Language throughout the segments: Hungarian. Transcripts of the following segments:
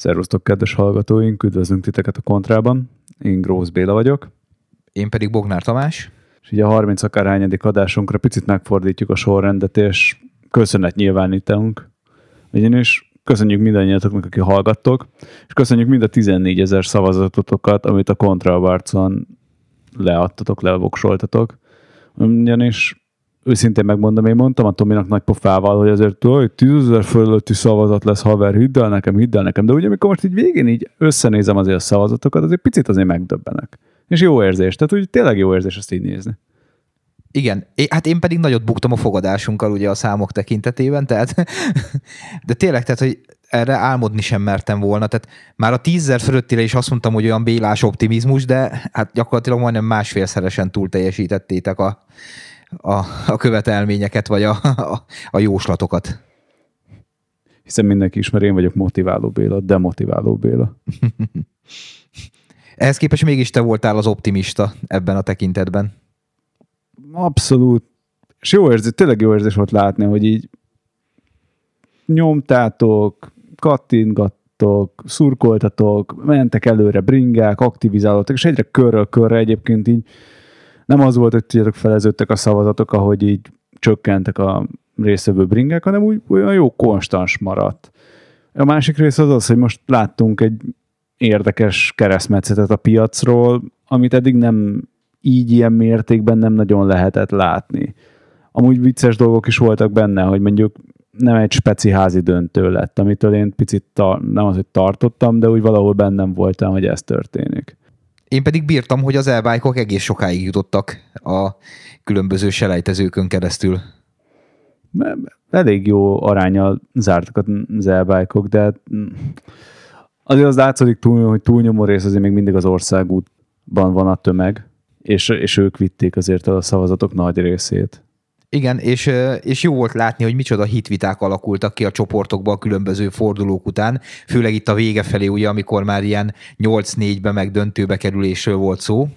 Szervusztok, kedves hallgatóink, üdvözlünk titeket a Kontrában. Én Grósz Béla vagyok, Én pedig Bognár Tamás. és így a 30 akárhányadik adásunkra picit megfordítjuk a sorrendet, és köszönet nyilvánítunk. Ugyanis köszönjük mindannyiatoknak, aki hallgattok, és köszönjük mind a 14 ezer szavazatotokat, amit a Kontra Awards-on leadtatok, levoksoltatok. Ugyanis őszintén megmondom, én mondtam a Tominak nagy pofával, hogy azért hogy 10 ezer fölötti szavazat lesz, haver, hidd el nekem, hidd el nekem, de ugye amikor most így végén így összenézem azért a szavazatokat, azért picit azért megdöbbenek. És jó érzés, tehát úgy tényleg jó érzés ezt így nézni. Igen, hát én pedig nagyot buktam a fogadásunkkal ugye a számok tekintetében, tehát, de tényleg, tehát, hogy erre álmodni sem mertem volna, tehát már a tízzer fölöttire is azt mondtam, hogy olyan bélás optimizmus, de hát gyakorlatilag majdnem másfélszeresen túl teljesítettétek a, a, a követelményeket, vagy a, a, a jóslatokat. Hiszen mindenki ismer, én vagyok motiváló Béla, demotiváló Béla. Ehhez képest mégis te voltál az optimista ebben a tekintetben. Abszolút. És jó érzés, tényleg jó érzés volt látni, hogy így nyomtátok, kattintgattok, szurkoltatok, mentek előre bringák, aktivizálódtak, és egyre körről körre egyébként így nem az volt, hogy tudjátok feleződtek a szavazatok, ahogy így csökkentek a részvevő bringák, hanem úgy olyan jó konstans maradt. A másik rész az az, hogy most láttunk egy érdekes keresztmetszetet a piacról, amit eddig nem így ilyen mértékben nem nagyon lehetett látni. Amúgy vicces dolgok is voltak benne, hogy mondjuk nem egy speci házi döntő lett, amitől én picit tar- nem az, hogy tartottam, de úgy valahol bennem voltam, hogy ez történik. Én pedig bírtam, hogy az elbájkok egész sokáig jutottak a különböző selejtezőkön keresztül. Elég jó arányal zártak az elbájkok, de hát, mm, azért az látszik túl, hogy túlnyomó rész azért még mindig az országútban van a tömeg, és, és ők vitték azért a szavazatok nagy részét. Igen, és, és jó volt látni, hogy micsoda hitviták alakultak ki a csoportokban a különböző fordulók után, főleg itt a vége felé, ugye, amikor már ilyen 8-4-be meg döntőbe kerülésről volt szó.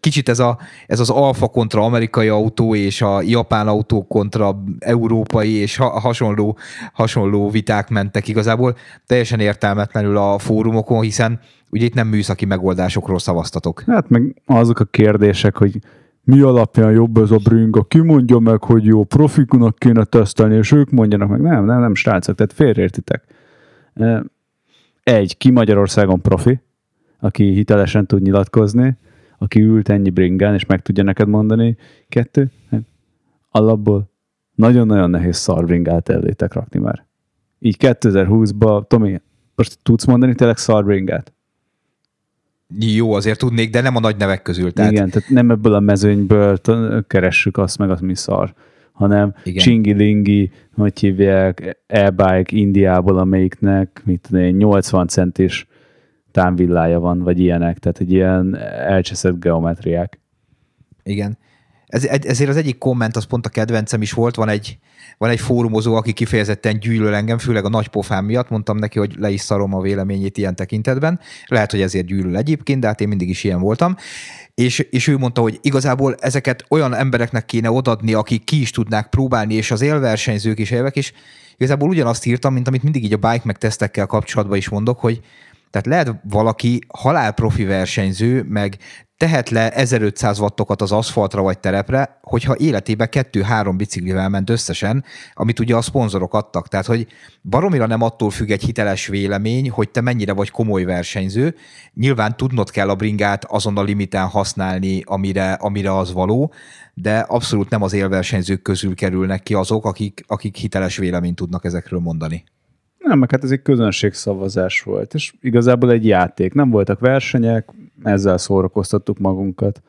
Kicsit ez, a, ez az alfa kontra amerikai autó és a japán autó kontra európai és ha, hasonló, hasonló viták mentek igazából teljesen értelmetlenül a fórumokon, hiszen ugye itt nem műszaki megoldásokról szavaztatok. Hát meg azok a kérdések, hogy mi alapján jobb ez a bringa, ki mondja meg, hogy jó, profikunak kéne tesztelni, és ők mondjanak meg, nem, nem, nem, srácok, tehát félreértitek. Egy, ki Magyarországon profi, aki hitelesen tud nyilatkozni, aki ült ennyi bringán, és meg tudja neked mondani. Kettő, hát alapból nagyon-nagyon nehéz szarbringát ellétek rakni már. Így 2020-ban, Tomi, most tudsz mondani tényleg szarbringát? Jó, azért tudnék, de nem a nagy nevek közül. Tehát. Igen, tehát nem ebből a mezőnyből keressük azt meg, az mi szar, hanem. Igen. csingi-lingi, hogy hívják, e-bike Indiából, amelyiknek, mit tudom én, 80 centis támvillája van, vagy ilyenek, tehát egy ilyen elcseszett geometriák. Igen. Ez, ezért az egyik komment, az pont a kedvencem is volt, van egy, van egy fórumozó, aki kifejezetten gyűlöl engem, főleg a nagy pofám miatt, mondtam neki, hogy le is szarom a véleményét ilyen tekintetben. Lehet, hogy ezért gyűlöl egyébként, de hát én mindig is ilyen voltam. És, és ő mondta, hogy igazából ezeket olyan embereknek kéne odadni, akik ki is tudnák próbálni, és az élversenyzők is élvek, és igazából ugyanazt írtam, mint amit mindig így a bike meg tesztekkel kapcsolatban is mondok, hogy tehát lehet valaki halálprofi versenyző, meg tehet le 1500 wattokat az aszfaltra vagy terepre, hogyha életében kettő-három biciklivel ment összesen, amit ugye a szponzorok adtak. Tehát, hogy baromira nem attól függ egy hiteles vélemény, hogy te mennyire vagy komoly versenyző. Nyilván tudnod kell a bringát azon a limiten használni, amire, amire az való, de abszolút nem az élversenyzők közül kerülnek ki azok, akik, akik hiteles véleményt tudnak ezekről mondani. Nem, meg hát ez egy közönségszavazás volt, és igazából egy játék. Nem voltak versenyek, ezzel szórakoztattuk magunkat.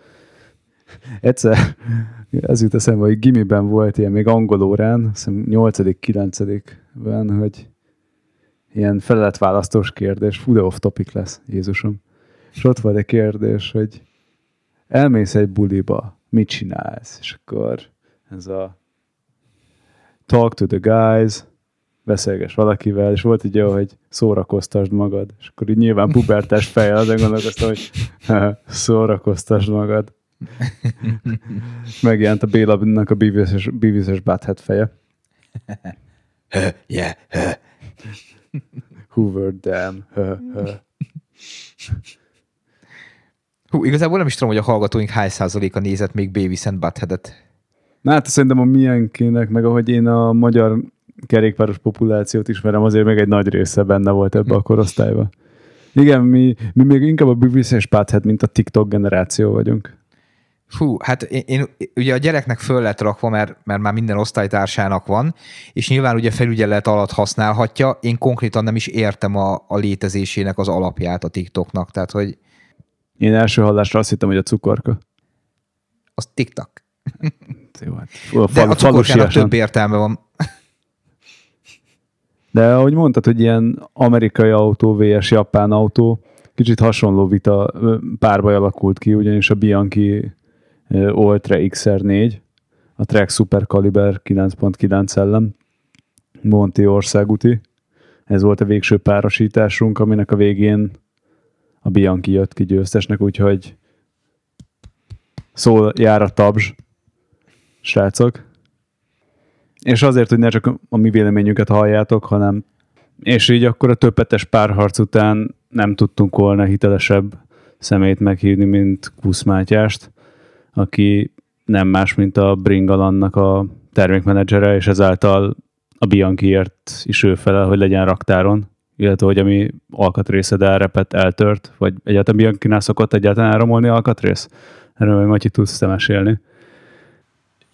Egyszer, ez jut eszembe, hogy gimiben volt ilyen még angol órán, hiszem 8.-9.ben, hogy ilyen feleletválasztós kérdés, fú, de off topic lesz, Jézusom. És ott volt egy kérdés, hogy elmész egy buliba, mit csinálsz? És akkor ez a talk to the guys, beszélges valakivel, és volt egy olyan, hogy szórakoztasd magad, és akkor így nyilván pubertás fejjel azon gondolkoztam, hogy szórakoztasd magad. Megjelent a Béla-nak a Beavis-es, Beavis-es Butthead feje. yeah. Hoover, hö. Hú, igazából nem is tudom, hogy a hallgatóink hány százaléka nézett még Beavis and Butthead-et. Na hát szerintem a milyenkének, meg ahogy én a magyar kerékpáros populációt ismerem, azért még egy nagy része benne volt ebbe a korosztályba. Igen, mi, mi még inkább a Beavis és Butthead, mint a TikTok generáció vagyunk. Fú, hát én, én ugye a gyereknek föl lett rakva, mert, mert már minden osztálytársának van, és nyilván ugye felügyelet alatt használhatja. Én konkrétan nem is értem a, a létezésének az alapját a TikToknak, tehát hogy Én első hallásra azt hittem, hogy a cukorka. az TikTok. Jó, hát, De a cukorkának több értelme van. De ahogy mondtad, hogy ilyen amerikai autó, VS japán autó, kicsit hasonló vita párbaj alakult ki, ugyanis a Bianchi Ultra XR4, a Trek Super Caliber 9.9 ellen, Monti országúti. Ez volt a végső párosításunk, aminek a végén a Bianchi jött ki győztesnek, úgyhogy szól jár a tabzs, srácok. És azért, hogy ne csak a mi véleményünket halljátok, hanem és így akkor a többetes párharc után nem tudtunk volna hitelesebb szemét meghívni, mint Kusz Mátyást, aki nem más, mint a Bringalannak a termékmenedzsere, és ezáltal a Bianchiért is ő felel, hogy legyen raktáron, illetve hogy ami alkatrészed elrepett, eltört, vagy egyáltalán Bianchinál szokott egyáltalán elromolni alkatrész? Erről majd Matyi tudsz te mesélni.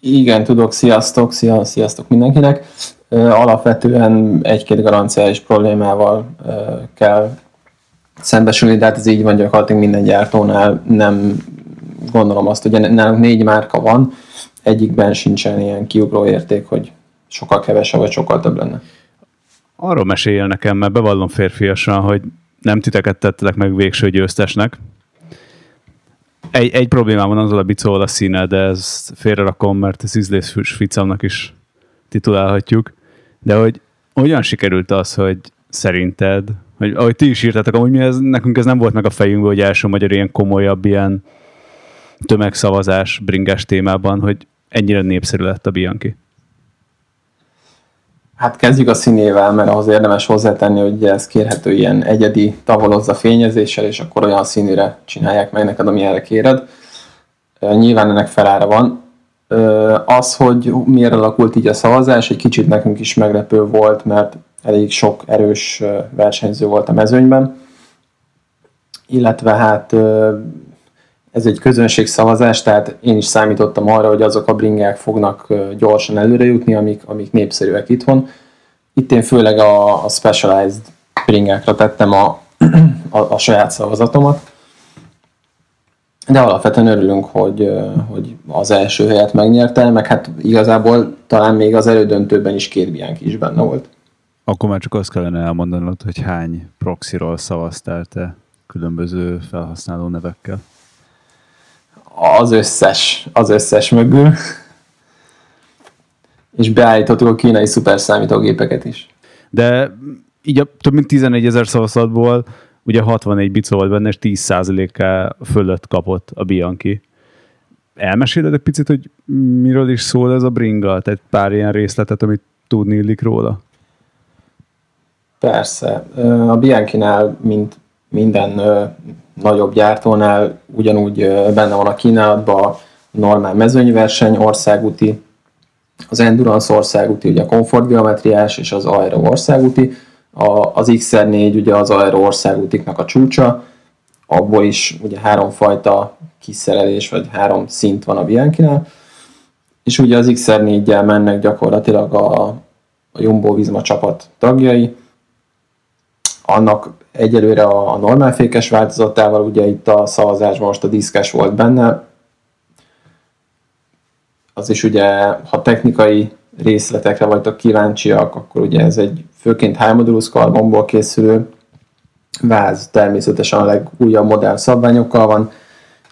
Igen, tudok, sziasztok, szia, sziasztok mindenkinek. Alapvetően egy-két garanciális problémával kell szembesülni, de hát ez így van gyakorlatilag minden gyártónál. Nem gondolom azt, hogy nálunk négy márka van, egyikben sincsen ilyen kiugró érték, hogy sokkal kevesebb vagy sokkal több lenne. Arról meséljél nekem, mert bevallom férfiasan, hogy nem titeket tettelek meg végső győztesnek. Egy, egy problémám van azzal a bicóval a színe, de ezt félrerakom, mert ez ízlés ficamnak is titulálhatjuk. De hogy hogyan sikerült az, hogy szerinted, hogy ahogy ti is írtátok, amúgy mi ez, nekünk ez nem volt meg a fejünkben, hogy első magyar ilyen komolyabb, ilyen tömegszavazás bringás témában, hogy ennyire népszerű lett a Bianchi. Hát kezdjük a színével, mert ahhoz érdemes hozzátenni, hogy ez kérhető ilyen egyedi tavolozza fényezéssel, és akkor olyan színűre csinálják meg neked, amilyenre kéred. Nyilván ennek felára van. Az, hogy miért alakult így a szavazás, egy kicsit nekünk is meglepő volt, mert elég sok erős versenyző volt a mezőnyben. Illetve hát ez egy közönségszavazás, tehát én is számítottam arra, hogy azok a bringák fognak gyorsan előre jutni, amik, amik népszerűek itthon. Itt én főleg a, a specialized bringákra tettem a, a, a saját szavazatomat. De alapvetően örülünk, hogy, hogy az első helyet megnyerte, meg hát igazából talán még az elődöntőben is két Bianchi is benne volt. Akkor már csak azt kellene elmondanod, hogy hány proxiról szavaztál te különböző felhasználó nevekkel. Az összes, az összes mögül. És beállítottuk a kínai szuperszámítógépeket is. De így a több mint 11 ezer szavazatból ugye 64 bicó volt benne, és 10%-kal fölött kapott a Bianchi. Elmeséled egy picit, hogy miről is szól ez a bringa? Tehát pár ilyen részletet, amit tudni illik róla? Persze. A Bianchi-nál, mint minden ö, nagyobb gyártónál, ugyanúgy ö, benne van a kínálatban a normál mezőnyverseny, országúti, az Endurance országúti, ugye a komfortgeometriás, és az Aero országúti. A, az XR4 ugye az Aero országútiknak a csúcsa, abból is ugye három fajta kiszerelés, vagy három szint van a Bianchi-nál, és ugye az XR4-jel mennek gyakorlatilag a, a Jumbo Visma csapat tagjai, annak egyelőre a, normál fékes változatával, ugye itt a szavazásban most a diszkes volt benne, az is ugye, ha technikai részletekre vagytok kíváncsiak, akkor ugye ez egy főként high modulus karbonból készülő váz, természetesen a legújabb modern szabványokkal van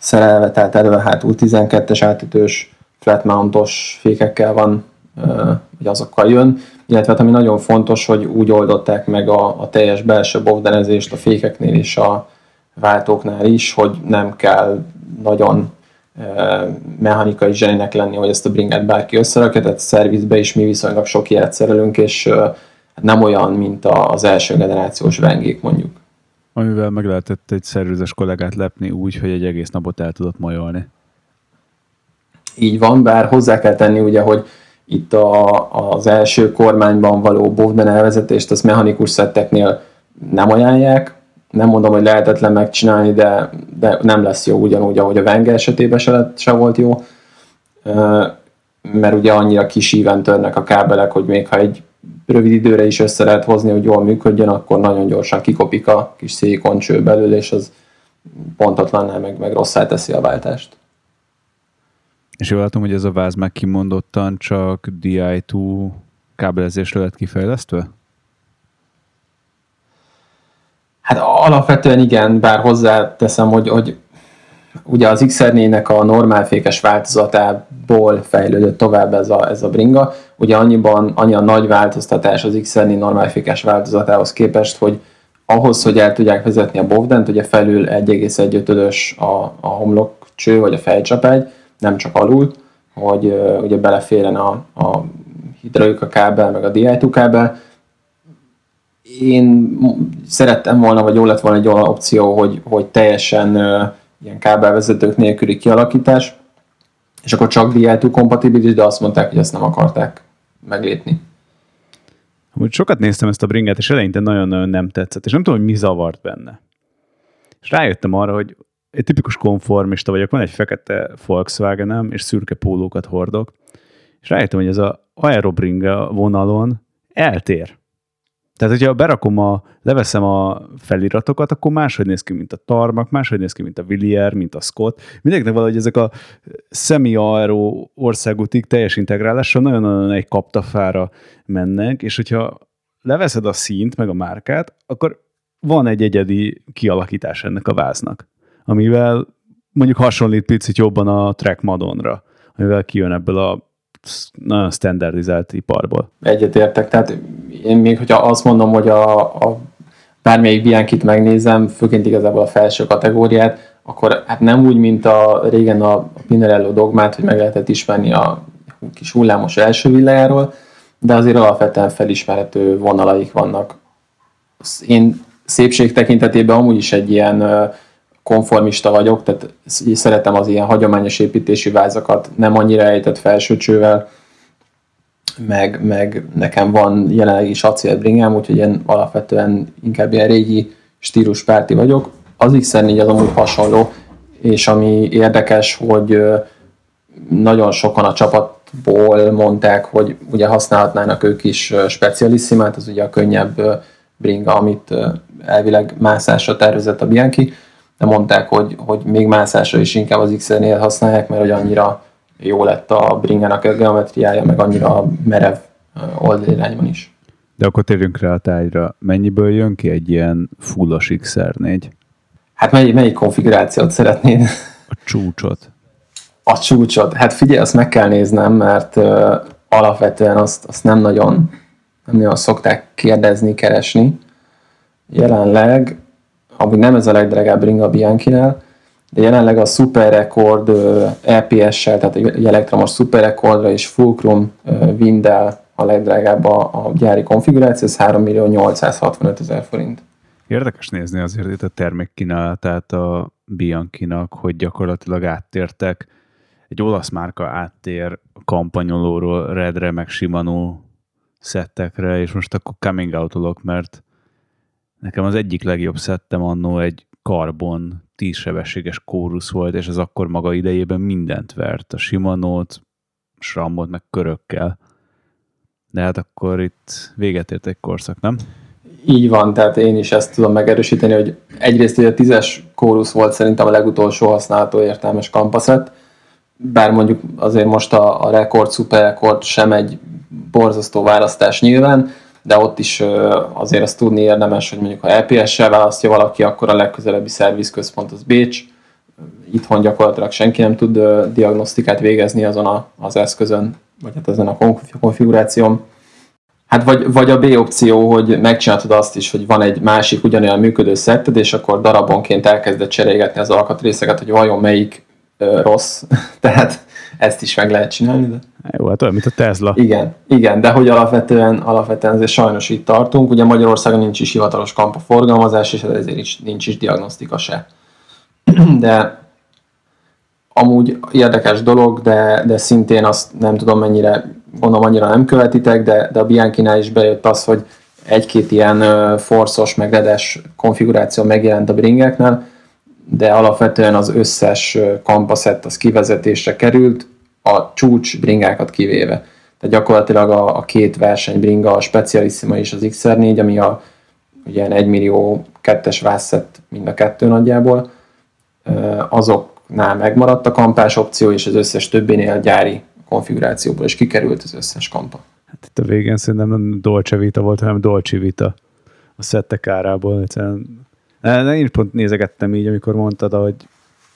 szerelve, tehát elő hátul 12-es átütős flat mountos fékekkel van, ugye azokkal jön, illetve hát ami nagyon fontos, hogy úgy oldották meg a, a teljes belső bovdenezést a fékeknél és a váltóknál is, hogy nem kell nagyon mechanikai zseninek lenni, hogy ezt a bringát bárki összerakja, tehát szervizbe is mi viszonylag sok ilyet szerelünk, és hát nem olyan, mint az első generációs vengék mondjuk. Amivel meg lehetett egy szervizes kollégát lepni úgy, hogy egy egész napot el tudott majolni. Így van, bár hozzá kell tenni ugye, hogy itt a, az első kormányban való bovden elvezetést, az mechanikus szetteknél nem ajánlják, nem mondom, hogy lehetetlen megcsinálni, de, de nem lesz jó ugyanúgy, ahogy a Wenger esetében se, lett, se volt jó, mert ugye annyira kis íven törnek a kábelek, hogy még ha egy rövid időre is össze lehet hozni, hogy jól működjön, akkor nagyon gyorsan kikopik a kis szilikoncső belül, és az pontatlan meg, meg rosszá teszi a váltást. És jól látom, hogy ez a váz meg kimondottan csak DI2 kábelezésre lett kifejlesztve? Hát alapvetően igen, bár hozzáteszem, hogy, hogy ugye az XR4-nek a normálfékes változatából fejlődött tovább ez a, ez a bringa. Ugye annyiban, annyi a nagy változtatás az XR4 normálfékes változatához képest, hogy ahhoz, hogy el tudják vezetni a bovdent, ugye felül 1,1-ös a, a homlokcső, vagy a fejcsapágy, nem csak alul, hogy uh, ugye beleférjen a, a hidraulika kábel, meg a DI2 kábel, én szerettem volna, vagy jó lett volna egy olyan opció, hogy, hogy teljesen uh, ilyen kábelvezetők nélküli kialakítás, és akkor csak DL2 kompatibilis, de azt mondták, hogy ezt nem akarták meglépni. Amúgy sokat néztem ezt a bringát, és eleinte nagyon-nagyon nem tetszett, és nem tudom, hogy mi zavart benne. És rájöttem arra, hogy egy tipikus konformista vagyok, van egy fekete Volkswagenem, és szürke pólókat hordok, és rájöttem, hogy ez a aerobringa vonalon eltér. Tehát, hogyha berakom a, leveszem a feliratokat, akkor máshogy néz ki, mint a Tarmak, máshogy néz ki, mint a Villier, mint a Scott. Mindenkinek valahogy ezek a semi-aero országútig teljes integrálással nagyon-nagyon egy kaptafára mennek, és hogyha leveszed a színt, meg a márkát, akkor van egy egyedi kialakítás ennek a váznak, amivel mondjuk hasonlít picit jobban a Track Madonra, amivel kijön ebből a nagyon standardizált iparból. Egyetértek, tehát én még, hogyha azt mondom, hogy a, a bármelyik Biankit megnézem, főként igazából a felső kategóriát, akkor hát nem úgy, mint a régen a Pinarello dogmát, hogy meg lehetett ismerni a kis hullámos első villájáról, de azért alapvetően felismerhető vonalaik vannak. Én szépség tekintetében amúgy is egy ilyen konformista vagyok, tehát szeretem az ilyen hagyományos építési vázakat, nem annyira ejtett felsőcsővel, meg, meg nekem van jelenleg is acélbringám, úgyhogy én alapvetően inkább ilyen régi stíluspárti vagyok. Az X4 az amúgy hasonló, és ami érdekes, hogy nagyon sokan a csapatból mondták, hogy ugye használhatnának ők is specialissimát, az ugye a könnyebb bringa, amit elvileg mászásra tervezett a Bianchi, de mondták, hogy, hogy még mászásra is inkább az X-nél használják, mert hogy annyira jó lett a bringának a geometriája, meg annyira merev oldalirányban is. De akkor térjünk rá a tájra. Mennyiből jön ki egy ilyen fullos XR4? Hát mely, melyik konfigurációt szeretnéd? A csúcsot. A csúcsot? Hát figyelj, azt meg kell néznem, mert uh, alapvetően azt, azt nem nagyon nem nagyon szokták kérdezni, keresni. Jelenleg, amúgy nem ez a legdrágább ring a Bianchi-nál, de jelenleg a Super Record EPS-sel, tehát egy elektromos Super Recordra és Fulcrum Windel a legdrágább a, a gyári konfiguráció, ez 3 millió 865 ezer forint. Érdekes nézni azért itt a termékkínálatát a Bianchi-nak, hogy gyakorlatilag áttértek, egy olasz márka áttér kampanyolóról Redre, meg Shimano szettekre, és most akkor coming out mert nekem az egyik legjobb szettem annó egy karbon tízsebességes kórusz volt, és az akkor maga idejében mindent vert. A Shimano-t, Srambot, meg körökkel. De hát akkor itt véget ért egy korszak, nem? Így van, tehát én is ezt tudom megerősíteni, hogy egyrészt hogy a tízes kórusz volt szerintem a legutolsó használható értelmes kampaszett, bár mondjuk azért most a, a rekord, szuper rekord sem egy borzasztó választás nyilván, de ott is azért azt tudni érdemes, hogy mondjuk ha LPS-sel választja valaki, akkor a legközelebbi szervizközpont az Bécs. Itthon gyakorlatilag senki nem tud diagnosztikát végezni azon a, az eszközön, vagy hát ezen a konfiguráción. Hát vagy, vagy a B opció, hogy megcsináltad azt is, hogy van egy másik ugyanolyan működő szetted, és akkor darabonként elkezded cserélgetni az alkatrészeket, hogy vajon melyik ö, rossz, tehát ezt is meg lehet csinálni. De... Jó, hát olyan, mint a Tesla. Igen, igen, de hogy alapvetően, alapvetően azért sajnos itt tartunk. Ugye Magyarországon nincs is hivatalos kampa forgalmazás, és ezért is, nincs is diagnosztika se. De amúgy érdekes dolog, de, de szintén azt nem tudom mennyire, gondolom annyira nem követitek, de, de a Bianchi-nál is bejött az, hogy egy-két ilyen forszos, meg konfiguráció megjelent a bringeknél, de alapvetően az összes kampaszett az kivezetésre került, a csúcs bringákat kivéve. Tehát gyakorlatilag a, a két verseny bringa, a Specialissima és az XR4, ami a ugye 1 millió kettes vászett mind a kettő nagyjából, azoknál megmaradt a kampás opció, és az összes többénél gyári konfigurációból is kikerült az összes kampa. Hát itt a végén szerintem nem Dolce Vita volt, hanem Dolce Vita a szettek árából. Egyszerűen én pont nézegettem így, amikor mondtad, hogy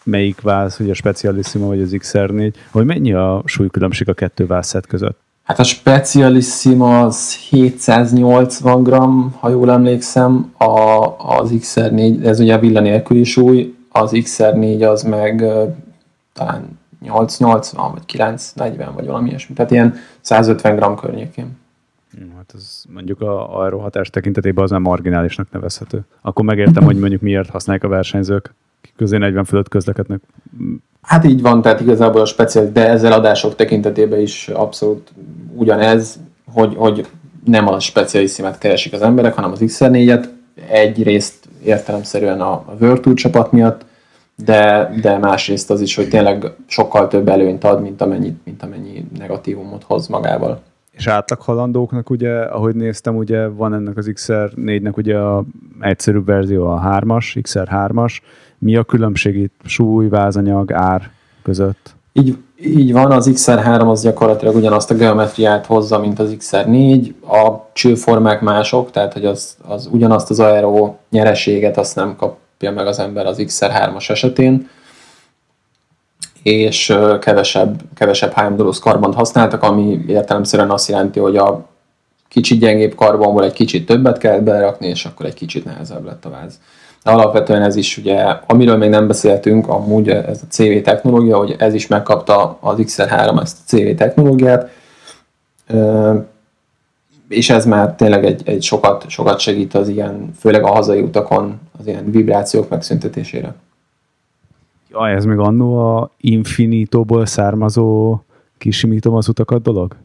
melyik vász, hogy a Specialissima vagy az XR4, hogy mennyi a súlykülönbség a kettő vászet között? Hát a Specialissima az 780 g, ha jól emlékszem, a, az XR4, ez ugye a villanélküli súly, az XR4 az meg talán 880 vagy 940 vagy valami ilyesmi, tehát ilyen 150 g környékén. Hát ez mondjuk a aerohatás tekintetében az nem marginálisnak nevezhető. Akkor megértem, hogy mondjuk miért használják a versenyzők, közé 40 fölött közlekednek. Hát így van, tehát igazából a speciális, de ezzel adások tekintetében is abszolút ugyanez, hogy, hogy nem a specialissimet keresik az emberek, hanem az XR4-et. Egyrészt értelemszerűen a, a Virtu csapat miatt, de, de másrészt az is, hogy tényleg sokkal több előnyt ad, mint amennyi, mint amennyi negatívumot hoz magával. És átlag halandóknak ugye, ahogy néztem, ugye van ennek az XR4-nek ugye a egyszerűbb verzió a 3-as, XR3-as. Mi a különbség itt súly, vázanyag, ár között? Így, így van, az XR3 az gyakorlatilag ugyanazt a geometriát hozza, mint az XR4, a csőformák mások, tehát hogy az, az ugyanazt az aero nyereséget azt nem kapja meg az ember az XR3-as esetén, és kevesebb, kevesebb HM karbont használtak, ami értelemszerűen azt jelenti, hogy a kicsit gyengébb karbonból egy kicsit többet kell belerakni, és akkor egy kicsit nehezebb lett a váz. De alapvetően ez is ugye, amiről még nem beszéltünk, amúgy ez a CV technológia, hogy ez is megkapta az XR3 ezt a CV technológiát, és ez már tényleg egy, egy sokat, sokat segít az ilyen, főleg a hazai utakon, az ilyen vibrációk megszüntetésére. Ja, ez még annó a Infinitóból származó kisimítom az utakat dolog?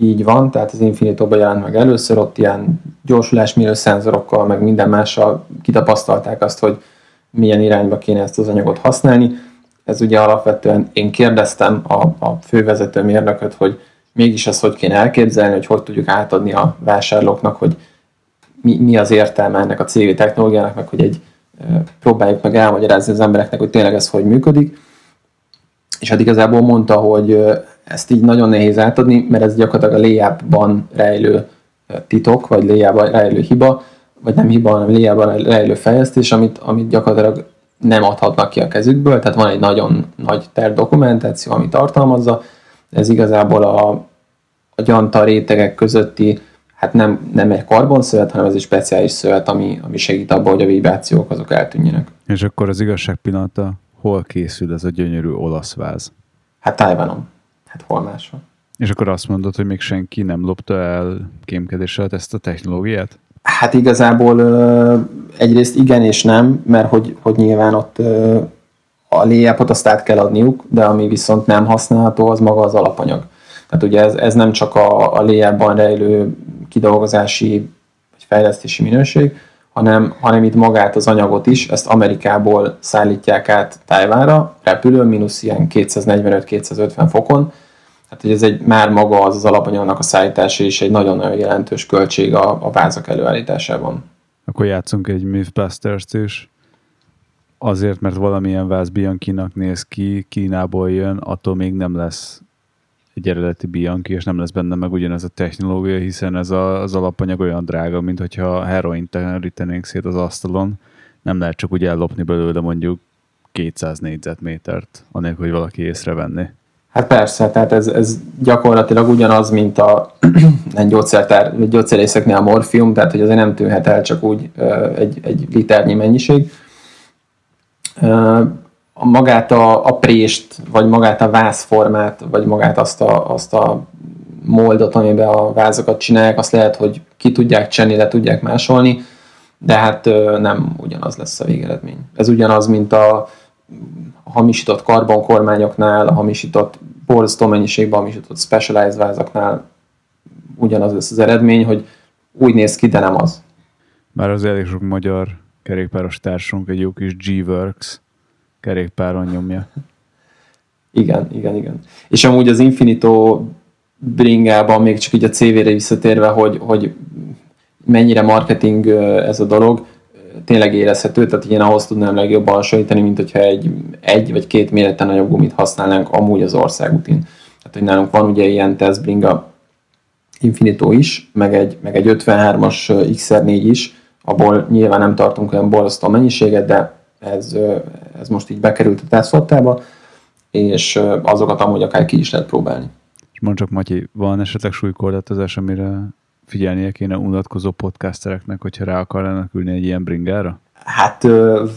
Így van, tehát az Infinitóban jelent meg először, ott ilyen gyorsulásmérő szenzorokkal, meg minden mással kitapasztalták azt, hogy milyen irányba kéne ezt az anyagot használni. Ez ugye alapvetően én kérdeztem a, a fővezető mérnököt, hogy mégis ezt hogy kéne elképzelni, hogy hogy tudjuk átadni a vásárlóknak, hogy mi, mi az értelme ennek a CV technológiának, meg hogy egy próbáljuk meg elmagyarázni az embereknek, hogy tényleg ez hogy működik. És hát igazából mondta, hogy ezt így nagyon nehéz átadni, mert ez gyakorlatilag a léjában rejlő titok, vagy léjában rejlő hiba, vagy nem hiba, hanem léjában rejlő fejlesztés, amit, amit gyakorlatilag nem adhatnak ki a kezükből, tehát van egy nagyon nagy terv dokumentáció, ami tartalmazza, ez igazából a, a gyanta rétegek közötti hát nem, nem egy karbonszövet, hanem ez egy speciális szövet, ami, ami segít abban, hogy a vibrációk azok eltűnjenek. És akkor az igazság pillanata, hol készül ez a gyönyörű olasz váz? Hát Tájvanon. Hát hol máshol. És akkor azt mondod, hogy még senki nem lopta el kémkedés alatt ezt a technológiát? Hát igazából egyrészt igen és nem, mert hogy, hogy nyilván ott a léjepot azt át kell adniuk, de ami viszont nem használható, az maga az alapanyag. Tehát ugye ez, ez nem csak a, a léjában rejlő kidolgozási vagy fejlesztési minőség, hanem, hanem itt magát az anyagot is, ezt Amerikából szállítják át Tájvára, repülő, mínusz ilyen 245-250 fokon, hát hogy ez egy már maga az az alapanyagnak a szállítása is egy nagyon-nagyon jelentős költség a, a vázak előállításában. Akkor játszunk egy Mythbusters-t is. Azért, mert valamilyen váz Bianchi-nak néz ki, Kínából jön, attól még nem lesz egy eredeti Bianchi, és nem lesz benne meg ugyanez a technológia, hiszen ez a, az alapanyag olyan drága, mint hogyha heroin terítenénk szét az asztalon, nem lehet csak úgy ellopni belőle mondjuk 200 négyzetmétert, anélkül, hogy valaki észrevenné. Hát persze, tehát ez, ez gyakorlatilag ugyanaz, mint a egy gyógyszertár, gyógyszerészeknél a morfium, tehát hogy azért nem tűnhet el csak úgy egy, egy liternyi mennyiség magát a, a prést, vagy magát a vázformát, vagy magát azt a, azt a moldot, amiben a vázokat csinálják, azt lehet, hogy ki tudják csenni, le tudják másolni, de hát nem ugyanaz lesz a végeredmény. Ez ugyanaz, mint a hamisított karbonkormányoknál, a hamisított borzasztó mennyiségben hamisított specialized vázaknál ugyanaz lesz az eredmény, hogy úgy néz ki, de nem az. Már az elég sok magyar kerékpáros társunk egy jó kis G-Works kerékpáron nyomja. Igen, igen, igen. És amúgy az Infinito bringában még csak így a CV-re visszatérve, hogy, hogy mennyire marketing ez a dolog, tényleg érezhető, tehát én ahhoz tudnám legjobban hasonlítani, mint hogyha egy, egy vagy két méreten nagyobb gumit használnánk amúgy az országútin. Tehát, hogy nálunk van ugye ilyen testbringa Infinito is, meg egy, meg egy 53-as XR4 is, abból nyilván nem tartunk olyan borzasztó mennyiséget, de ez, ez most így bekerült a tesztfottába, és azokat amúgy akár ki is lehet próbálni. És mondd csak, Matyi, van esetleg súlykorlátozás, amire figyelnie kéne unatkozó podcastereknek, hogyha rá akarnának ülni egy ilyen bringára? Hát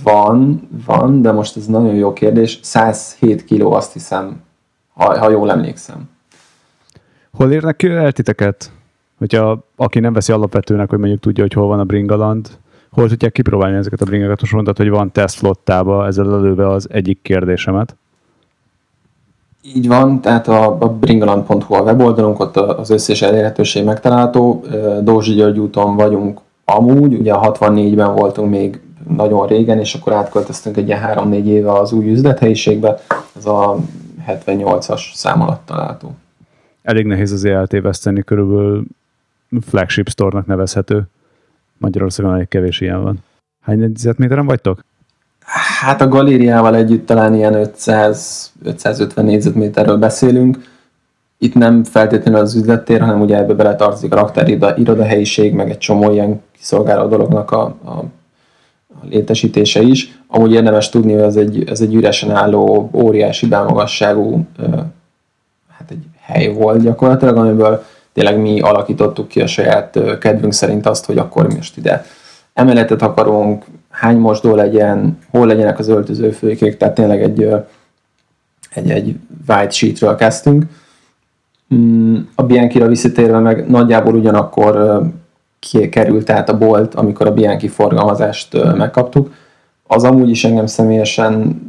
van, van, de most ez nagyon jó kérdés. 107 kiló azt hiszem, ha, ha jól emlékszem. Hol érnek ki el titeket? Hogyha aki nem veszi alapvetőnek, hogy mondjuk tudja, hogy hol van a bringaland, hol tudják kipróbálni ezeket a bringákat? Most mondtad, hogy van tesztflottába, ezzel előve az egyik kérdésemet. Így van, tehát a, a bringaland.hu a weboldalunk, ott az összes elérhetőség megtalálható. Dózsi György úton vagyunk amúgy, ugye a 64-ben voltunk még nagyon régen, és akkor átköltöztünk egy ilyen 3-4 éve az új üzlethelyiségbe, ez a 78-as szám alatt található. Elég nehéz azért eltéveszteni, körülbelül flagship store-nak nevezhető. Magyarországon elég kevés ilyen van. Hány négyzetméteren vagytok? Hát a galériával együtt talán ilyen 500, 550 négyzetméterről beszélünk. Itt nem feltétlenül az üzlettér, hanem ugye ebbe beletartozik a raktár iroda, helyiség, meg egy csomó ilyen kiszolgáló dolognak a, a, a létesítése is. Amúgy érdemes tudni, hogy ez egy, ez egy üresen álló, óriási bámagasságú hát egy hely volt gyakorlatilag, amiből tényleg mi alakítottuk ki a saját kedvünk szerint azt, hogy akkor most ide emeletet akarunk, hány mosdó legyen, hol legyenek az öltözőfőkék, tehát tényleg egy, egy, egy white sheetről kezdtünk. Mm, a Bianchi-ra visszatérve meg nagyjából ugyanakkor került át a bolt, amikor a Bianchi forgalmazást megkaptuk. Az amúgy is engem személyesen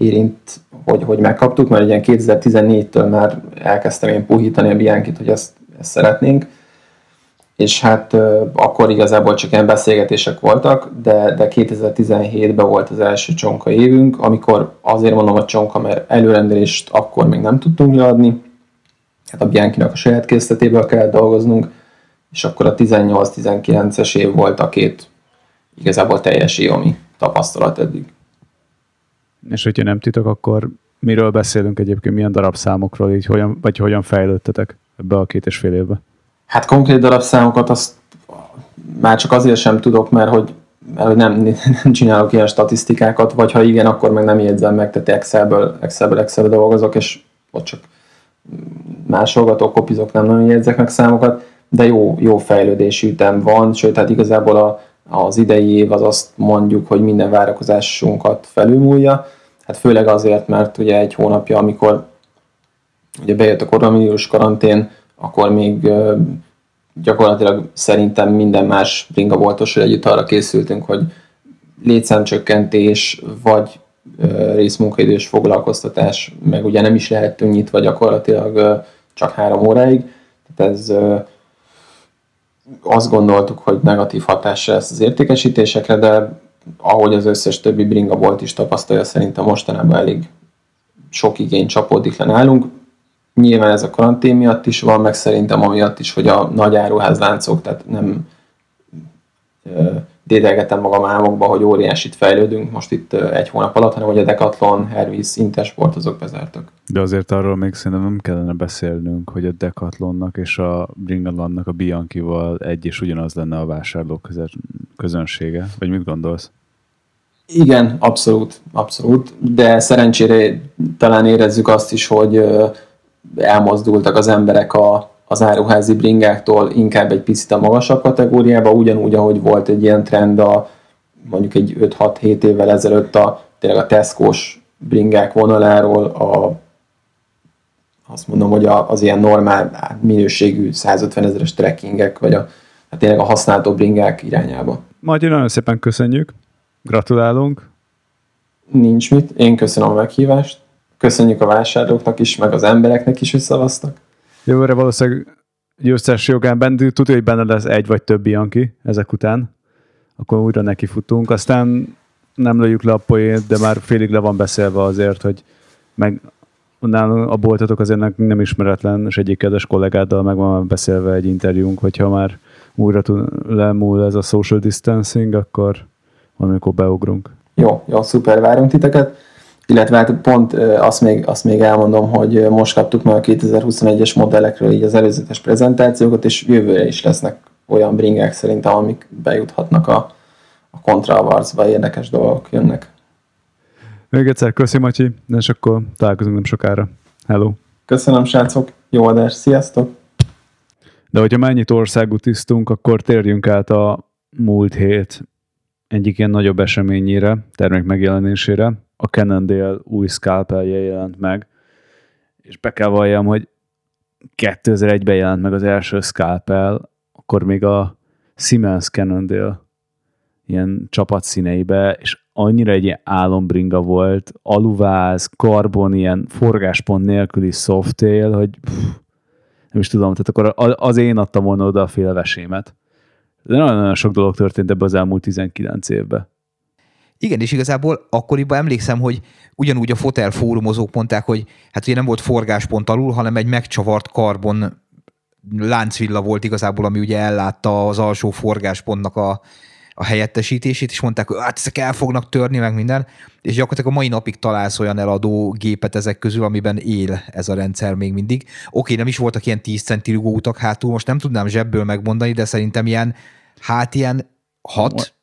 érint, hogy, hogy megkaptuk, mert ilyen 2014-től már elkezdtem én puhítani a Bianchi-t, hogy ezt, ezt szeretnénk és hát akkor igazából csak ilyen beszélgetések voltak, de, de 2017-ben volt az első csonka évünk, amikor azért mondom a csonka, mert előrendelést akkor még nem tudtunk leadni, hát a bianchi a saját készletéből kellett dolgoznunk, és akkor a 18-19-es év volt a két igazából teljes év, ami tapasztalat eddig. És hogyha nem titok, akkor miről beszélünk egyébként, milyen darabszámokról, így hogyan, vagy hogyan fejlődtetek ebbe a két és fél évbe? Hát konkrét darabszámokat azt már csak azért sem tudok, mert hogy, mert nem, nem csinálok ilyen statisztikákat, vagy ha igen, akkor meg nem jegyzem meg, tehát Excelből, Excelből Excelből dolgozok, és ott csak másolgatok, kopizok, nem nagyon jegyzek meg számokat, de jó, jó fejlődési ütem van, sőt, tehát igazából a, az idei év az azt mondjuk, hogy minden várakozásunkat felülmúlja, hát főleg azért, mert ugye egy hónapja, amikor ugye bejött a koronavírus karantén, akkor még gyakorlatilag szerintem minden más bringaboltossal együtt arra készültünk, hogy létszámcsökkentés, vagy részmunkaidős foglalkoztatás, meg ugye nem is lehettünk nyitva gyakorlatilag csak három óráig. Tehát ez azt gondoltuk, hogy negatív hatása lesz az értékesítésekre, de ahogy az összes többi bringa volt is tapasztalja, szerintem mostanában elég sok igény csapódik le nálunk. Nyilván ez a karantén miatt is van, meg szerintem amiatt is, hogy a nagy áruházláncok, tehát nem dédelgetem magam álmokba, hogy óriásit fejlődünk most itt egy hónap alatt, hanem hogy a Decathlon, Hervis, Intersport azok bezártak. De azért arról még szerintem nem kellene beszélnünk, hogy a Decathlonnak és a Bringalandnak a Bianchi-val egy és ugyanaz lenne a vásárlók közönsége. Vagy mit gondolsz? Igen, abszolút, abszolút, de szerencsére talán érezzük azt is, hogy elmozdultak az emberek a, az áruházi bringáktól inkább egy picit a magasabb kategóriába, ugyanúgy, ahogy volt egy ilyen trend a mondjuk egy 5-6-7 évvel ezelőtt a tényleg a Tesco-s bringák vonaláról a azt mondom, hogy az ilyen normál minőségű 150 ezeres trekkingek, vagy a, hát tényleg a használható bringák irányába. Majd nagyon szépen köszönjük, gratulálunk. Nincs mit, én köszönöm a meghívást, köszönjük a vásárlóknak is, meg az embereknek is, hogy szavaztak. Jövőre valószínűleg győztes jogán benne, tudja, hogy benne lesz egy vagy több Bianchi ezek után, akkor újra neki futunk. Aztán nem lőjük le a poét, de már félig le van beszélve azért, hogy meg a boltotok azért nem ismeretlen, és egyik kedves kollégáddal meg van beszélve egy interjúnk, hogyha már újra tud, lemúl ez a social distancing, akkor valamikor beugrunk. Jó, jó, szuper, várunk titeket. Illetve hát pont azt még, azt még elmondom, hogy most kaptuk meg a 2021-es modellekről így az előzetes prezentációkat, és jövőre is lesznek olyan bringák szerintem, amik bejuthatnak a, a kontravarcba, érdekes dolgok jönnek. Még egyszer köszi, Matyi, és akkor találkozunk nem sokára. Hello! Köszönöm, srácok! Jó adás, sziasztok! De hogyha mennyit országút tisztunk, akkor térjünk át a múlt hét egyik ilyen nagyobb eseményére, termék megjelenésére. A Cannondale új scalpelje jelent meg, és be kell valljam, hogy 2001-ben jelent meg az első scalpel, akkor még a Siemens Cannondale ilyen csapat színeibe, és annyira egy ilyen álombringa volt, aluváz, karbon, ilyen forgáspont nélküli softail, hogy pff, nem is tudom, tehát akkor az én adtam volna oda a félvesémet. De nagyon-nagyon sok dolog történt ebbe az elmúlt 19 évben. Igen, és igazából akkoriban emlékszem, hogy ugyanúgy a fotel fórumozók mondták, hogy hát ugye nem volt forgáspont alul, hanem egy megcsavart karbon láncvilla volt igazából, ami ugye ellátta az alsó forgáspontnak a, a helyettesítését, és mondták, hogy hát ezek el fognak törni, meg minden, és gyakorlatilag a mai napig találsz olyan eladó gépet ezek közül, amiben él ez a rendszer még mindig. Oké, nem is voltak ilyen 10 centi utak hátul, most nem tudnám zsebből megmondani, de szerintem ilyen, hát ilyen 6,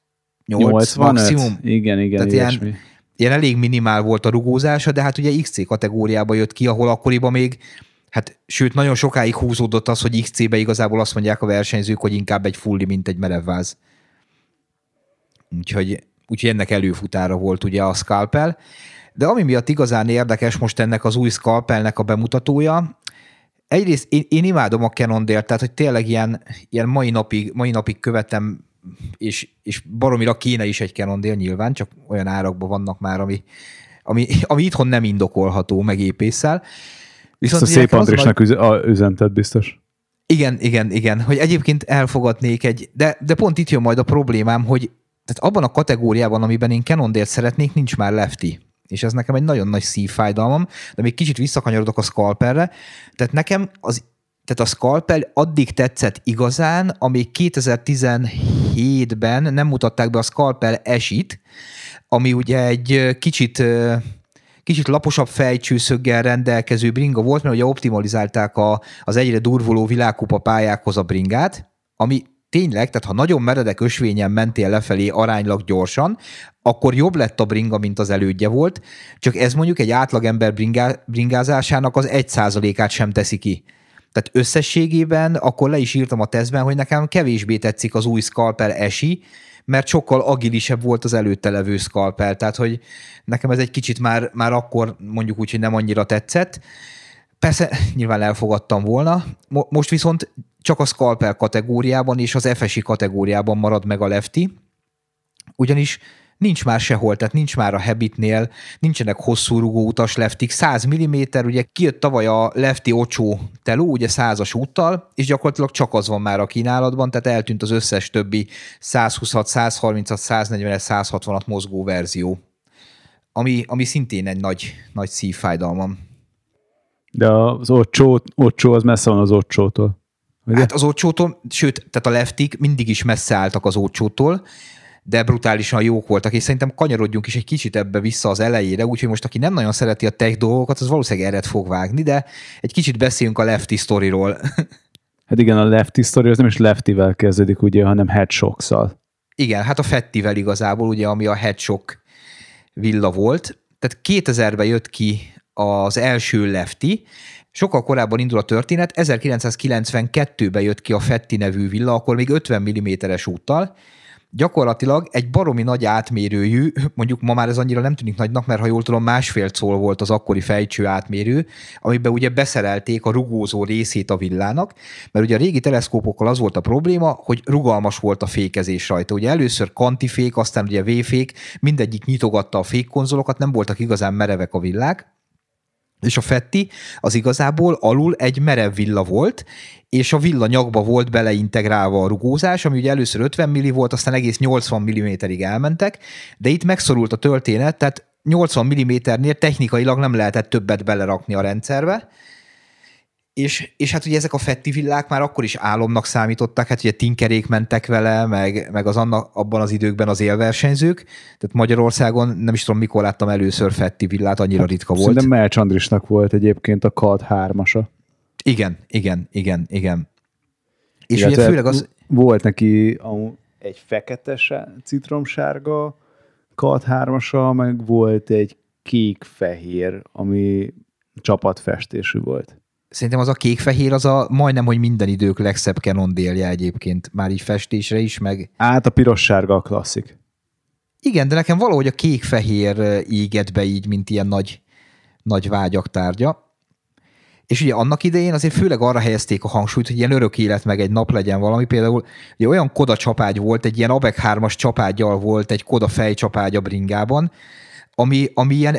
8 maximum. Igen, igen, Tehát ilyen, ilyen elég minimál volt a rugózása, de hát ugye XC kategóriába jött ki, ahol akkoriban még Hát sőt, nagyon sokáig húzódott az, hogy XC-be igazából azt mondják a versenyzők, hogy inkább egy fulli, mint egy merevváz. Úgyhogy, úgyhogy ennek előfutára volt ugye a Scalpel. De ami miatt igazán érdekes most ennek az új Scalpelnek a bemutatója, egyrészt én, én imádom a Cannondale, tehát hogy tényleg ilyen, ilyen mai, napig, mai napig követem, és, és baromira kéne is egy Cannondale nyilván, csak olyan árakban vannak már, ami, ami, ami itthon nem indokolható meg épésszel. Viszont a szép Andrésnek nagy... üzentet biztos. Igen, igen, igen, hogy egyébként elfogadnék egy, de, de pont itt jön majd a problémám, hogy tehát abban a kategóriában, amiben én Canondale szeretnék, nincs már lefty. És ez nekem egy nagyon nagy szívfájdalmam, de még kicsit visszakanyarodok a Scalperre. Tehát nekem az tehát a Scalpel addig tetszett igazán, amíg 2017-ben nem mutatták be a Scalpel esit, ami ugye egy kicsit kicsit laposabb fejcsőszöggel rendelkező bringa volt, mert ugye optimalizálták a, az egyre durvuló világkupa pályákhoz a bringát, ami tényleg, tehát ha nagyon meredek ösvényen mentél lefelé aránylag gyorsan, akkor jobb lett a bringa, mint az elődje volt, csak ez mondjuk egy átlagember bringá, bringázásának az egy százalékát sem teszi ki. Tehát összességében akkor le is írtam a tesztben, hogy nekem kevésbé tetszik az új Scalper esi, mert sokkal agilisebb volt az előtte levő Scalper, tehát hogy nekem ez egy kicsit már, már akkor mondjuk úgy, hogy nem annyira tetszett. Persze nyilván elfogadtam volna, most viszont csak a scalpel kategóriában és az FSI kategóriában marad meg a lefty, ugyanis nincs már sehol, tehát nincs már a Habitnél, nincsenek hosszú rugó utas leftik, 100 mm, ugye kijött tavaly a lefty ocsó teló, ugye 100-as úttal, és gyakorlatilag csak az van már a kínálatban, tehát eltűnt az összes többi 126, 130, 140, 160 mozgó verzió, ami, ami szintén egy nagy, nagy szívfájdalmam. De az ocsó, ocsó az messze van az ocsótól. Ugye? Hát az ócsótól, sőt, tehát a leftik mindig is messze álltak az ócsótól, de brutálisan jók voltak, és szerintem kanyarodjunk is egy kicsit ebbe vissza az elejére, úgyhogy most aki nem nagyon szereti a tech dolgokat, az valószínűleg eret fog vágni, de egy kicsit beszéljünk a lefty storyról. Hát igen, a lefty story az nem is leftivel kezdődik, ugye, hanem headshock-szal. Igen, hát a Fettivel igazából, ugye, ami a headshock villa volt. Tehát 2000-ben jött ki az első lefty, Sokkal korábban indul a történet, 1992-ben jött ki a Fetti nevű villa, akkor még 50 mm-es úttal, gyakorlatilag egy baromi nagy átmérőjű, mondjuk ma már ez annyira nem tűnik nagynak, mert ha jól tudom, másfél szól volt az akkori fejcső átmérő, amiben ugye beszerelték a rugózó részét a villának, mert ugye a régi teleszkópokkal az volt a probléma, hogy rugalmas volt a fékezés rajta. Ugye először kantifék, aztán ugye véfék, mindegyik nyitogatta a fékkonzolokat, nem voltak igazán merevek a villák, és a Fetti az igazából alul egy merev villa volt, és a villanyagba volt beleintegrálva a rugózás, ami ugye először 50 milli volt, aztán egész 80 mm-ig elmentek, de itt megszorult a történet, tehát 80 mm-nél technikailag nem lehetett többet belerakni a rendszerbe, és, és hát ugye ezek a fetti villák már akkor is álomnak számítottak, hát ugye tinkerék mentek vele, meg, meg az annak, abban az időkben az élversenyzők, tehát Magyarországon nem is tudom, mikor láttam először fetti villát, annyira hát, ritka volt. Szerintem Melcs Andrisnak volt egyébként a KAD 3-asa. Igen, igen, igen, igen. És Igen, ugye főleg az... Volt neki egy fekete citromsárga KAD 3 meg volt egy kék-fehér, ami csapatfestésű volt. Szerintem az a kék-fehér az a majdnem, hogy minden idők legszebb Canon délje egyébként, már így festésre is, meg... Át a piros-sárga a klasszik. Igen, de nekem valahogy a kék-fehér éget be így, mint ilyen nagy, nagy vágyak tárgya. És ugye annak idején azért főleg arra helyezték a hangsúlyt, hogy ilyen örök élet meg egy nap legyen valami. Például ugye olyan koda csapágy volt, egy ilyen ABEC 3-as csapágyjal volt egy koda fejcsapágy a bringában, ami, ami ilyen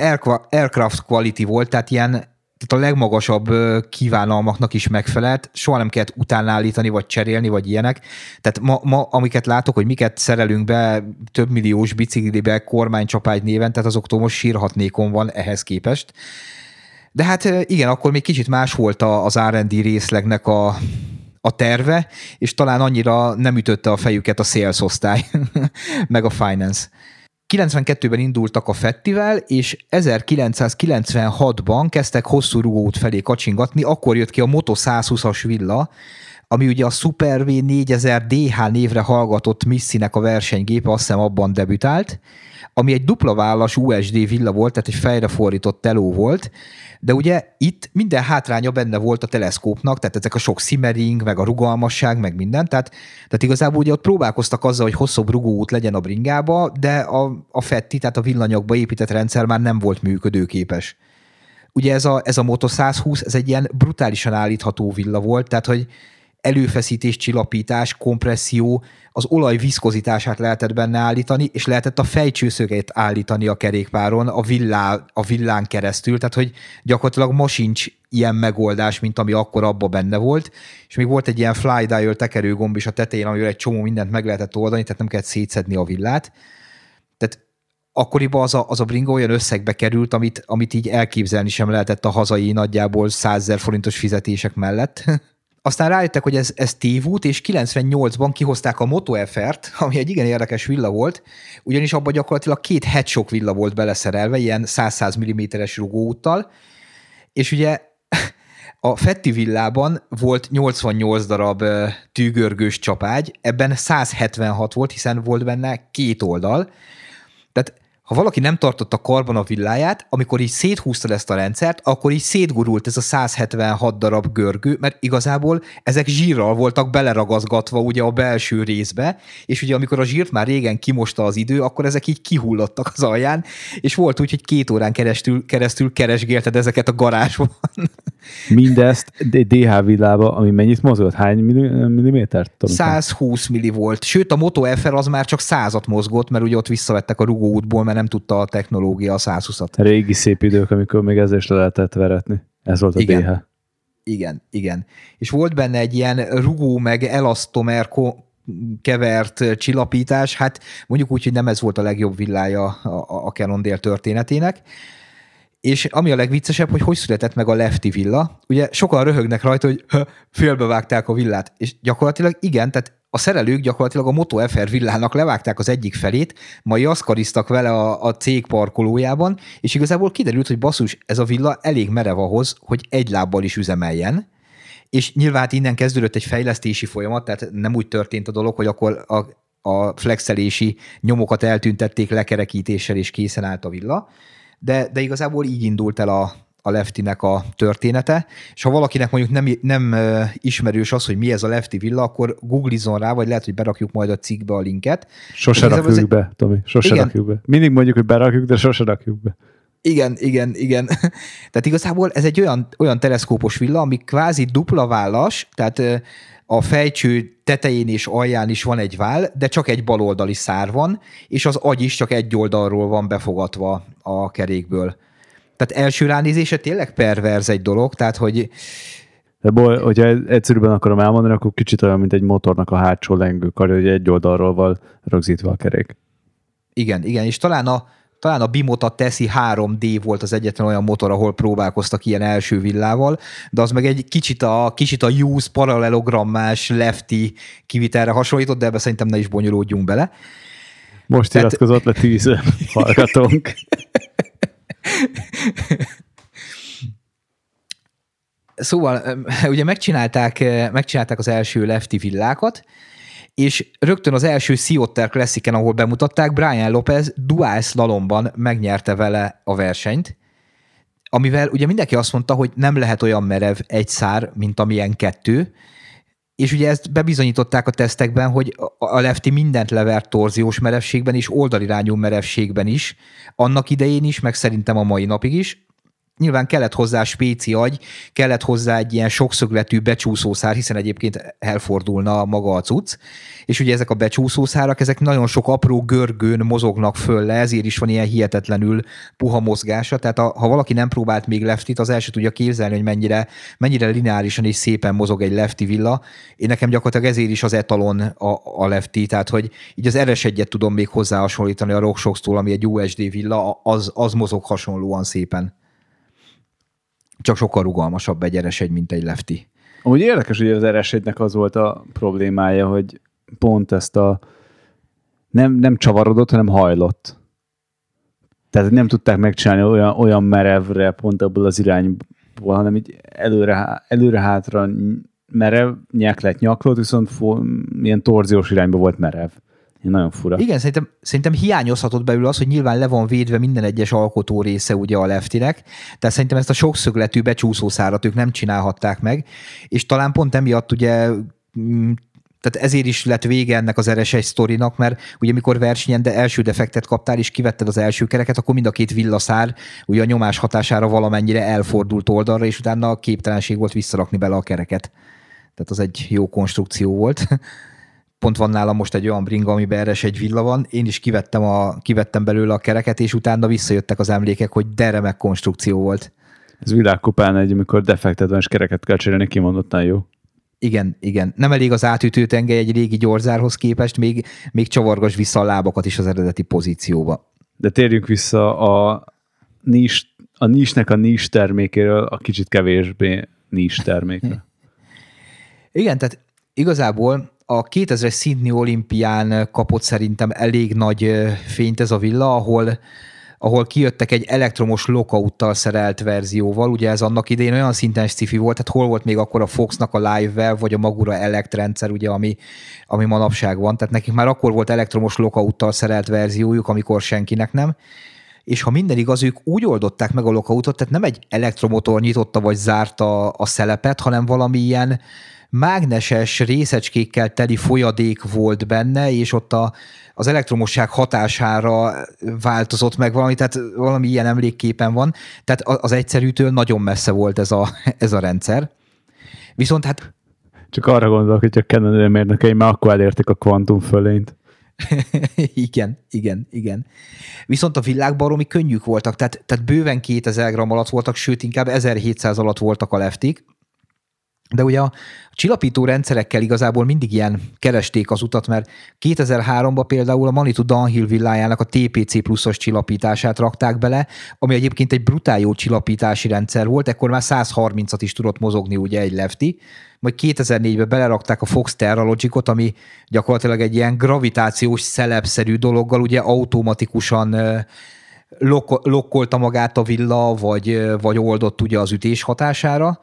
aircraft quality volt, tehát ilyen tehát a legmagasabb kívánalmaknak is megfelelt, soha nem kellett utánállítani, vagy cserélni, vagy ilyenek. Tehát ma, ma, amiket látok, hogy miket szerelünk be több milliós biciklibe kormánycsapágy néven, tehát azoktól most sírhatnékon van ehhez képest. De hát igen, akkor még kicsit más volt az R&D részlegnek a, a terve, és talán annyira nem ütötte a fejüket a sales osztály, meg a finance. 92-ben indultak a Fettivel, és 1996-ban kezdtek hosszú rugót felé kacsingatni, akkor jött ki a Moto 120-as villa, ami ugye a Super V 4000 DH névre hallgatott Missinek a versenygépe, azt hiszem abban debütált, ami egy dupla vállas USD villa volt, tehát egy fejre fordított teló volt, de ugye itt minden hátránya benne volt a teleszkópnak, tehát ezek a sok simmering, meg a rugalmasság, meg minden, tehát, tehát igazából ugye ott próbálkoztak azzal, hogy hosszabb rugóút legyen a bringába, de a, a FETTI, tehát a villanyagba épített rendszer már nem volt működőképes. Ugye ez a, ez a Moto 120, ez egy ilyen brutálisan állítható villa volt, tehát hogy előfeszítés, csillapítás, kompresszió, az olaj viszkozitását lehetett benne állítani, és lehetett a fejcsőszögét állítani a kerékpáron a, villá, a villán keresztül, tehát hogy gyakorlatilag ma sincs ilyen megoldás, mint ami akkor abba benne volt, és még volt egy ilyen fly dial tekerőgomb is a tetején, amivel egy csomó mindent meg lehetett oldani, tehát nem kellett szétszedni a villát. Tehát akkoriban az a, az a bringa olyan összegbe került, amit, amit így elképzelni sem lehetett a hazai nagyjából 100 forintos fizetések mellett. Aztán rájöttek, hogy ez, ez tévút, és 98-ban kihozták a Moto FR-t, ami egy igen érdekes villa volt, ugyanis abban gyakorlatilag két headshock villa volt beleszerelve, ilyen 100-100 mm-es rugóúttal, és ugye a Fetti villában volt 88 darab tűgörgős csapágy, ebben 176 volt, hiszen volt benne két oldal, tehát ha valaki nem tartotta karban a villáját, amikor így széthúzta ezt a rendszert, akkor így szétgurult ez a 176 darab görgő, mert igazából ezek zsírral voltak beleragazgatva ugye a belső részbe, és ugye amikor a zsírt már régen kimosta az idő, akkor ezek így kihullottak az alján, és volt úgy, hogy két órán keresztül, keresztül keresgélted ezeket a garázsban. Mindezt DH villába, ami mennyit mozgott? Hány millimétert? 120 milli volt. Sőt, a Moto FR az már csak százat mozgott, mert ugye ott visszavettek a rugóútból, mert nem tudta a technológia a 120-at. Régi szép idők, amikor még ezzel is le lehetett veretni. Ez volt a igen. DH. Igen, igen. És volt benne egy ilyen rugó meg elasztomer kevert csillapítás, hát mondjuk úgy, hogy nem ez volt a legjobb villája a, a Canon Dél történetének. És ami a legviccesebb, hogy hogy született meg a Lefty villa. Ugye sokan röhögnek rajta, hogy félbevágták a villát. És gyakorlatilag igen, tehát a szerelők gyakorlatilag a Moto FR villának levágták az egyik felét, majd aszkariztak vele a, a cég parkolójában, és igazából kiderült, hogy basszus, ez a villa elég merev ahhoz, hogy egy lábbal is üzemeljen, és nyilván hát innen kezdődött egy fejlesztési folyamat, tehát nem úgy történt a dolog, hogy akkor a, a flexelési nyomokat eltüntették lekerekítéssel, és készen állt a villa, de, de igazából így indult el a, a leftinek a története, és ha valakinek mondjuk nem, nem ismerős az, hogy mi ez a lefti villa, akkor googlizon rá, vagy lehet, hogy berakjuk majd a cikkbe a linket. Sose rakjuk egy... be, Tomi, sose Igen. rakjuk be. Mindig mondjuk, hogy berakjuk, de sose rakjuk be. Igen, igen, igen. Tehát igazából ez egy olyan, olyan teleszkópos villa, ami kvázi dupla vállas, tehát a fejcső tetején és alján is van egy vál, de csak egy baloldali szár van, és az agy is csak egy oldalról van befogatva a kerékből. Tehát első ránézése tényleg perverz egy dolog, tehát hogy de boly, hogyha egyszerűen akarom elmondani, akkor kicsit olyan, mint egy motornak a hátsó lengőkarja, hogy egy oldalról van rögzítve a kerék. Igen, igen, és talán a, talán a Bimota Teszi 3D volt az egyetlen olyan motor, ahol próbálkoztak ilyen első villával, de az meg egy kicsit a, kicsit a use paralelogrammás lefty kivitelre hasonlított, de ebbe szerintem ne is bonyolódjunk bele. Most Tehát... iratkozott le tíz hallgatónk. Szóval ugye megcsinálták, megcsinálták az első lefty villákat, és rögtön az első Seaotter Classicen, ahol bemutatták, Brian Lopez dual slalomban megnyerte vele a versenyt, amivel ugye mindenki azt mondta, hogy nem lehet olyan merev egy szár, mint amilyen kettő, és ugye ezt bebizonyították a tesztekben, hogy a lefti mindent levert torziós merevségben is, oldalirányú merevségben is, annak idején is, meg szerintem a mai napig is, nyilván kellett hozzá spéci agy, kellett hozzá egy ilyen sokszögletű becsúszószár, hiszen egyébként elfordulna maga a cucc, és ugye ezek a becsúszószárak, ezek nagyon sok apró görgőn mozognak föl le, ezért is van ilyen hihetetlenül puha mozgása, tehát a, ha valaki nem próbált még leftit, az első tudja képzelni, hogy mennyire, mennyire lineárisan és szépen mozog egy lefti villa. Én nekem gyakorlatilag ezért is az etalon a, a lefti, tehát hogy így az rs egyet tudom még hozzá hasonlítani a RockShox-tól, ami egy USD villa, az, az mozog hasonlóan szépen csak sokkal rugalmasabb egy rs mint egy lefti. Úgy érdekes, hogy az rs az volt a problémája, hogy pont ezt a nem, nem csavarodott, hanem hajlott. Tehát nem tudták megcsinálni olyan, olyan merevre pont abból az irányból, hanem így előre, előre-hátra merev, nyeklet nyaklott, viszont fo, milyen torziós irányba volt merev. Nagyon fura. Igen, szerintem, szerintem hiányozhatott belül az, hogy nyilván le van védve minden egyes alkotó része ugye a leftinek, tehát szerintem ezt a sokszögletű becsúszószárat ők nem csinálhatták meg, és talán pont emiatt ugye mm, tehát ezért is lett vége ennek az RS1 sztorinak, mert ugye mikor versenyen de első defektet kaptál, és kivetted az első kereket, akkor mind a két villaszár ugye a nyomás hatására valamennyire elfordult oldalra, és utána a képtelenség volt visszarakni bele a kereket. Tehát az egy jó konstrukció volt. pont van nálam most egy olyan bringa, amiben erre egy villa van, én is kivettem, a, kivettem belőle a kereket, és utána visszajöttek az emlékek, hogy de remek konstrukció volt. Ez világkupán egy, amikor defekted van, és kereket kell cserélni, kimondottan jó. Igen, igen. Nem elég az átütő tengely egy régi gyorzárhoz képest, még, még csavargas vissza a lábakat is az eredeti pozícióba. De térjünk vissza a nis, a nisnek a nis termékéről a kicsit kevésbé nis termékre. Igen, tehát igazából a 2000-es Sydney olimpián kapott szerintem elég nagy fényt ez a villa, ahol ahol kijöttek egy elektromos lockouttal szerelt verzióval, ugye ez annak idején olyan szinten sci volt, tehát hol volt még akkor a Foxnak a live-vel, vagy a Magura Elect rendszer, ugye, ami, ami manapság van, tehát nekik már akkor volt elektromos lockouttal szerelt verziójuk, amikor senkinek nem, és ha minden igaz, ők úgy oldották meg a lockoutot, tehát nem egy elektromotor nyitotta vagy zárta a szelepet, hanem valami ilyen, mágneses részecskékkel teli folyadék volt benne, és ott a, az elektromosság hatására változott meg valami, tehát valami ilyen emlékképen van. Tehát az egyszerűtől nagyon messze volt ez a, ez a rendszer. Viszont hát... Csak arra gondolok, hogy a Canon mérnökei már akkor elérték a kvantum fölényt. igen, igen, igen. Viszont a világbaromi könnyűk voltak, tehát, tehát bőven 2000 gram alatt voltak, sőt inkább 1700 alatt voltak a leftik, de ugye a csillapító rendszerekkel igazából mindig ilyen keresték az utat, mert 2003-ban például a Manitou Downhill villájának a TPC pluszos csillapítását rakták bele, ami egyébként egy brutál jó csillapítási rendszer volt, ekkor már 130-at is tudott mozogni ugye egy lefti, majd 2004-ben belerakták a Fox Terralogicot, ami gyakorlatilag egy ilyen gravitációs szelepszerű dologgal ugye automatikusan lokkolta magát a villa, vagy, vagy oldott ugye az ütés hatására,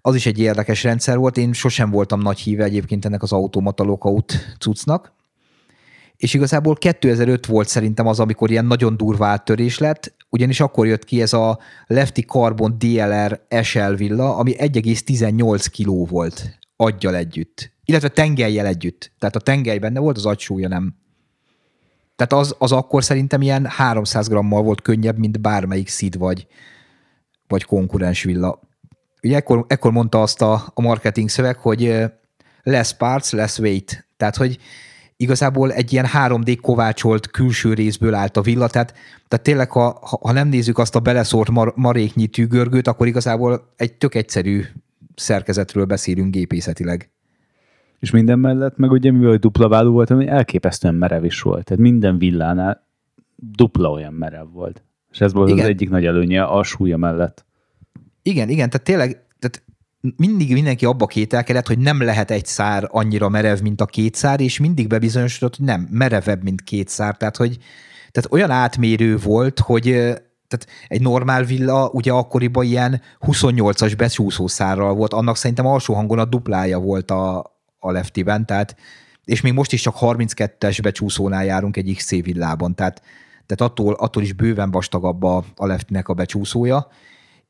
az is egy érdekes rendszer volt, én sosem voltam nagy híve egyébként ennek az automata lockout cuccnak. és igazából 2005 volt szerintem az, amikor ilyen nagyon durva áttörés lett, ugyanis akkor jött ki ez a Lefty Carbon DLR SL villa, ami 1,18 kiló volt aggyal együtt, illetve tengelyjel együtt. Tehát a tengely benne volt, az agysúlya nem. Tehát az, az akkor szerintem ilyen 300 grammal volt könnyebb, mint bármelyik szid vagy, vagy konkurens villa. Ugye ekkor, ekkor mondta azt a, a marketing szöveg, hogy less parts, less weight. Tehát, hogy igazából egy ilyen 3D kovácsolt külső részből állt a villa, tehát, tehát tényleg, ha, ha nem nézzük azt a beleszórt mar, maréknyi tűgörgőt, akkor igazából egy tök egyszerű szerkezetről beszélünk gépészetileg. És minden mellett, meg ugye mivel dupla váló volt, ami elképesztően merev is volt. Tehát minden villánál dupla olyan merev volt. És ez volt igen. az egyik nagy előnye a súlya mellett. Igen, igen, tehát tényleg tehát mindig mindenki abba kételkedett, hogy nem lehet egy szár annyira merev, mint a két szár, és mindig bebizonyosodott, hogy nem, merevebb, mint két szár. Tehát, hogy tehát olyan átmérő volt, hogy tehát egy normál villa ugye akkoriban ilyen 28-as becsúszószárral volt, annak szerintem alsó hangon a duplája volt a, a leftiben, tehát és még most is csak 32-es becsúszónál járunk egy XC villában, tehát, tehát attól, attól is bőven vastagabb a, a leftinek a becsúszója,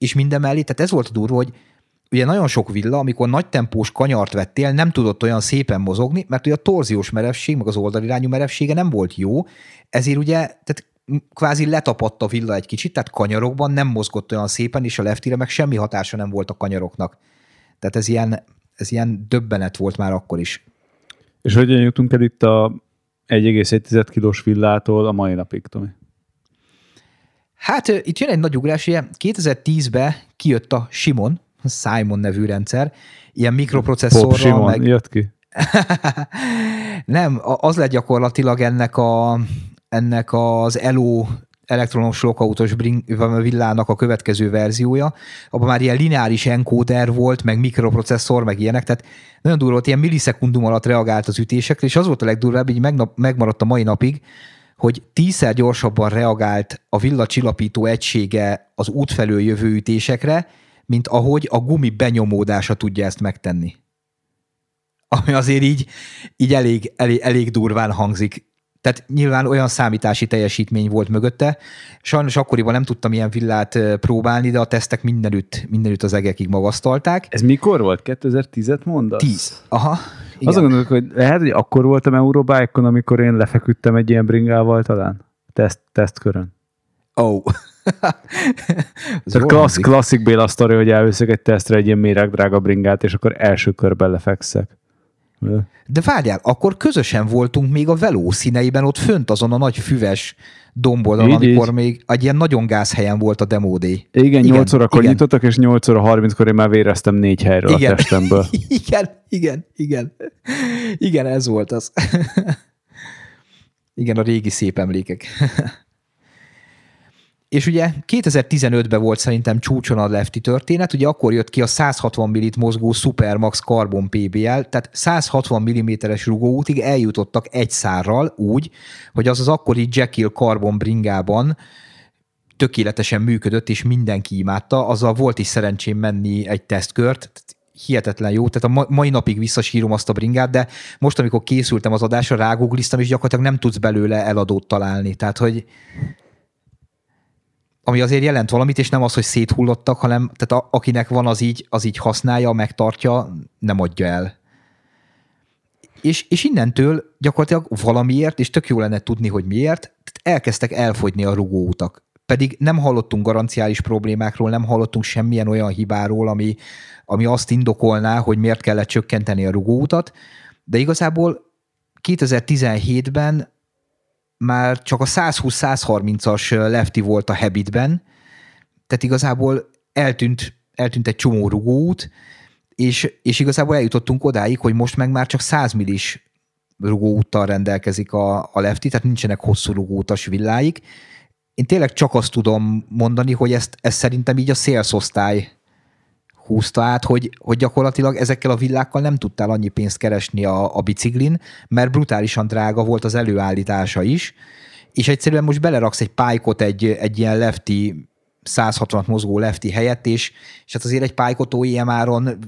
és minden mellé, tehát ez volt a durva, hogy ugye nagyon sok villa, amikor nagy tempós kanyart vettél, nem tudott olyan szépen mozogni, mert ugye a torziós merevség, meg az oldalirányú merevsége nem volt jó, ezért ugye tehát kvázi letapadt a villa egy kicsit, tehát kanyarokban nem mozgott olyan szépen, és a leftire meg semmi hatása nem volt a kanyaroknak. Tehát ez ilyen, ez ilyen döbbenet volt már akkor is. És hogyan jutunk el itt a 1,1 kilós villától a mai napig, Tomi? Hát itt jön egy nagy ugrás, ugye 2010-ben kijött a Simon, Simon nevű rendszer, ilyen mikroprocesszorral. Pop Simon meg... jött ki? Nem, az lett gyakorlatilag ennek, a, ennek az ELO elektronos lokautós villának a következő verziója. Abban már ilyen lineáris enkóder volt, meg mikroprocesszor, meg ilyenek, tehát nagyon durva volt, ilyen millisekundum alatt reagált az ütésekre, és az volt a legdurvább, így megmaradt a mai napig, hogy tízszer gyorsabban reagált a villacsillapító egysége az út felől jövő ütésekre, mint ahogy a gumi benyomódása tudja ezt megtenni. Ami azért így, így elég, elég, elég durván hangzik. Tehát nyilván olyan számítási teljesítmény volt mögötte. Sajnos akkoriban nem tudtam ilyen villát próbálni, de a tesztek mindenütt, mindenütt az egekig magasztalták. Ez mikor volt? 2010-et mondasz? 10. Aha. Igen. Azon gondolok, hogy lehet, hogy akkor voltam Eurobike-on, amikor én lefeküdtem egy ilyen bringával talán? Teszt, tesztkörön. Oh. Tehát klassz, klasszik Béla sztori, hogy elviszek egy tesztre egy ilyen méregdrága bringát, és akkor első körben lefekszek. De várjál, akkor közösen voltunk még a veló színeiben ott fönt azon a nagy füves domboldon, így, amikor így. még egy ilyen nagyon gázhelyen volt a demódé. Igen, igen 8 órakor igen. nyitottak, és 8 óra 30-kor én már véreztem négy helyről igen. a testemből. igen, igen, igen. Igen, ez volt az. igen, a régi szép emlékek. És ugye 2015-ben volt szerintem csúcson a lefti történet, ugye akkor jött ki a 160 millit mozgó Supermax Carbon PBL, tehát 160 mm-es rugóútig eljutottak egy szárral úgy, hogy az az akkori Jekyll Carbon bringában tökéletesen működött, és mindenki imádta. Azzal volt is szerencsém menni egy tesztkört, hihetetlen jó, tehát a mai napig visszasírom azt a bringát, de most, amikor készültem az adásra, rágoogliztam, és gyakorlatilag nem tudsz belőle eladót találni. Tehát, hogy ami azért jelent valamit, és nem az, hogy széthullottak, hanem tehát a, akinek van, az így, az így használja, megtartja, nem adja el. És, és innentől gyakorlatilag valamiért, és tök jó lenne tudni, hogy miért, elkezdtek elfogyni a rugóutak. Pedig nem hallottunk garanciális problémákról, nem hallottunk semmilyen olyan hibáról, ami, ami azt indokolná, hogy miért kellett csökkenteni a rugóutat, de igazából 2017-ben már csak a 120-130-as lefti volt a habitben, tehát igazából eltűnt, eltűnt egy csomó rugóút, és, és igazából eljutottunk odáig, hogy most meg már csak 100 millis rugóúttal rendelkezik a, a lefti, tehát nincsenek hosszú rugóutas villáik. Én tényleg csak azt tudom mondani, hogy ezt, ezt szerintem így a szélszosztály húzta át, hogy, hogy gyakorlatilag ezekkel a villákkal nem tudtál annyi pénzt keresni a, a biciklin, mert brutálisan drága volt az előállítása is, és egyszerűen most beleraksz egy pálykot egy, egy ilyen lefti 160 mozgó lefti helyett, és, és hát azért egy pálykot OEM áron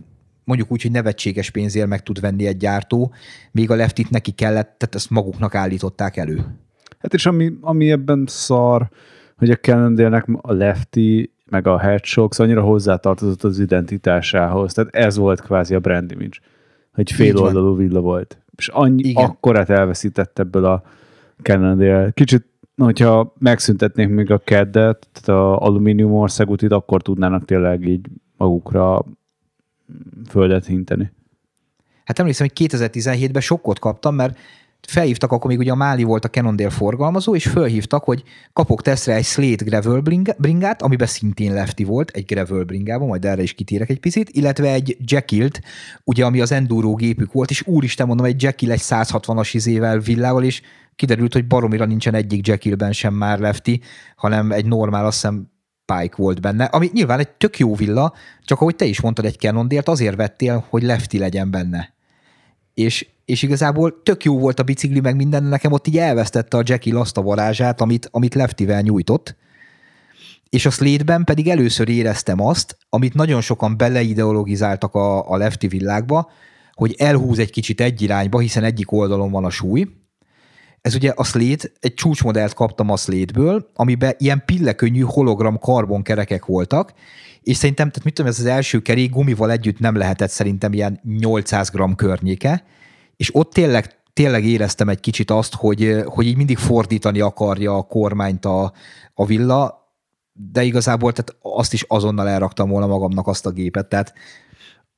mondjuk úgy, hogy nevetséges pénzért meg tud venni egy gyártó, még a leftit neki kellett, tehát ezt maguknak állították elő. Hát és ami, ami ebben szar, hogy a Cannondale-nek a lefty meg a Hedgehogs annyira hozzátartozott az identitásához. Tehát ez volt kvázi a brand image, hogy fél oldalú villa volt. És annyi, Igen. akkorát elveszített ebből a Cannondale. Kicsit, hogyha megszüntetnék még a keddet, tehát a alumínium országútit, akkor tudnának tényleg így magukra földet hinteni. Hát emlékszem, hogy 2017-ben sokkot kaptam, mert felhívtak, akkor még ugye a Máli volt a Cannondale forgalmazó, és felhívtak, hogy kapok teszre egy Slate Gravel bringát, amiben szintén lefty volt, egy Gravel bringában, majd erre is kitérek egy picit, illetve egy Jackilt, ugye ami az enduro gépük volt, és úristen mondom, egy Jekyll egy 160-as izével villával, és kiderült, hogy baromira nincsen egyik Jekyllben sem már lefty, hanem egy normál, azt hiszem Pike volt benne, ami nyilván egy tök jó villa, csak ahogy te is mondtad, egy Cannondale-t azért vettél, hogy lefty legyen benne. És és igazából tök jó volt a bicikli, meg minden, nekem ott így elvesztette a Jackie azt a varázsát, amit, amit leftivel nyújtott, és a slate pedig először éreztem azt, amit nagyon sokan beleideologizáltak a, a lefti világba, hogy elhúz egy kicsit egy irányba, hiszen egyik oldalon van a súly. Ez ugye a Slate, egy csúcsmodellt kaptam a Slate-ből, amiben ilyen pillekönnyű hologram karbonkerekek voltak, és szerintem, tehát mit tudom, ez az első kerék gumival együtt nem lehetett szerintem ilyen 800 g környéke, és ott tényleg, tényleg éreztem egy kicsit azt, hogy, hogy így mindig fordítani akarja a kormányt a, a villa, de igazából tehát azt is azonnal elraktam volna magamnak azt a gépet. Tehát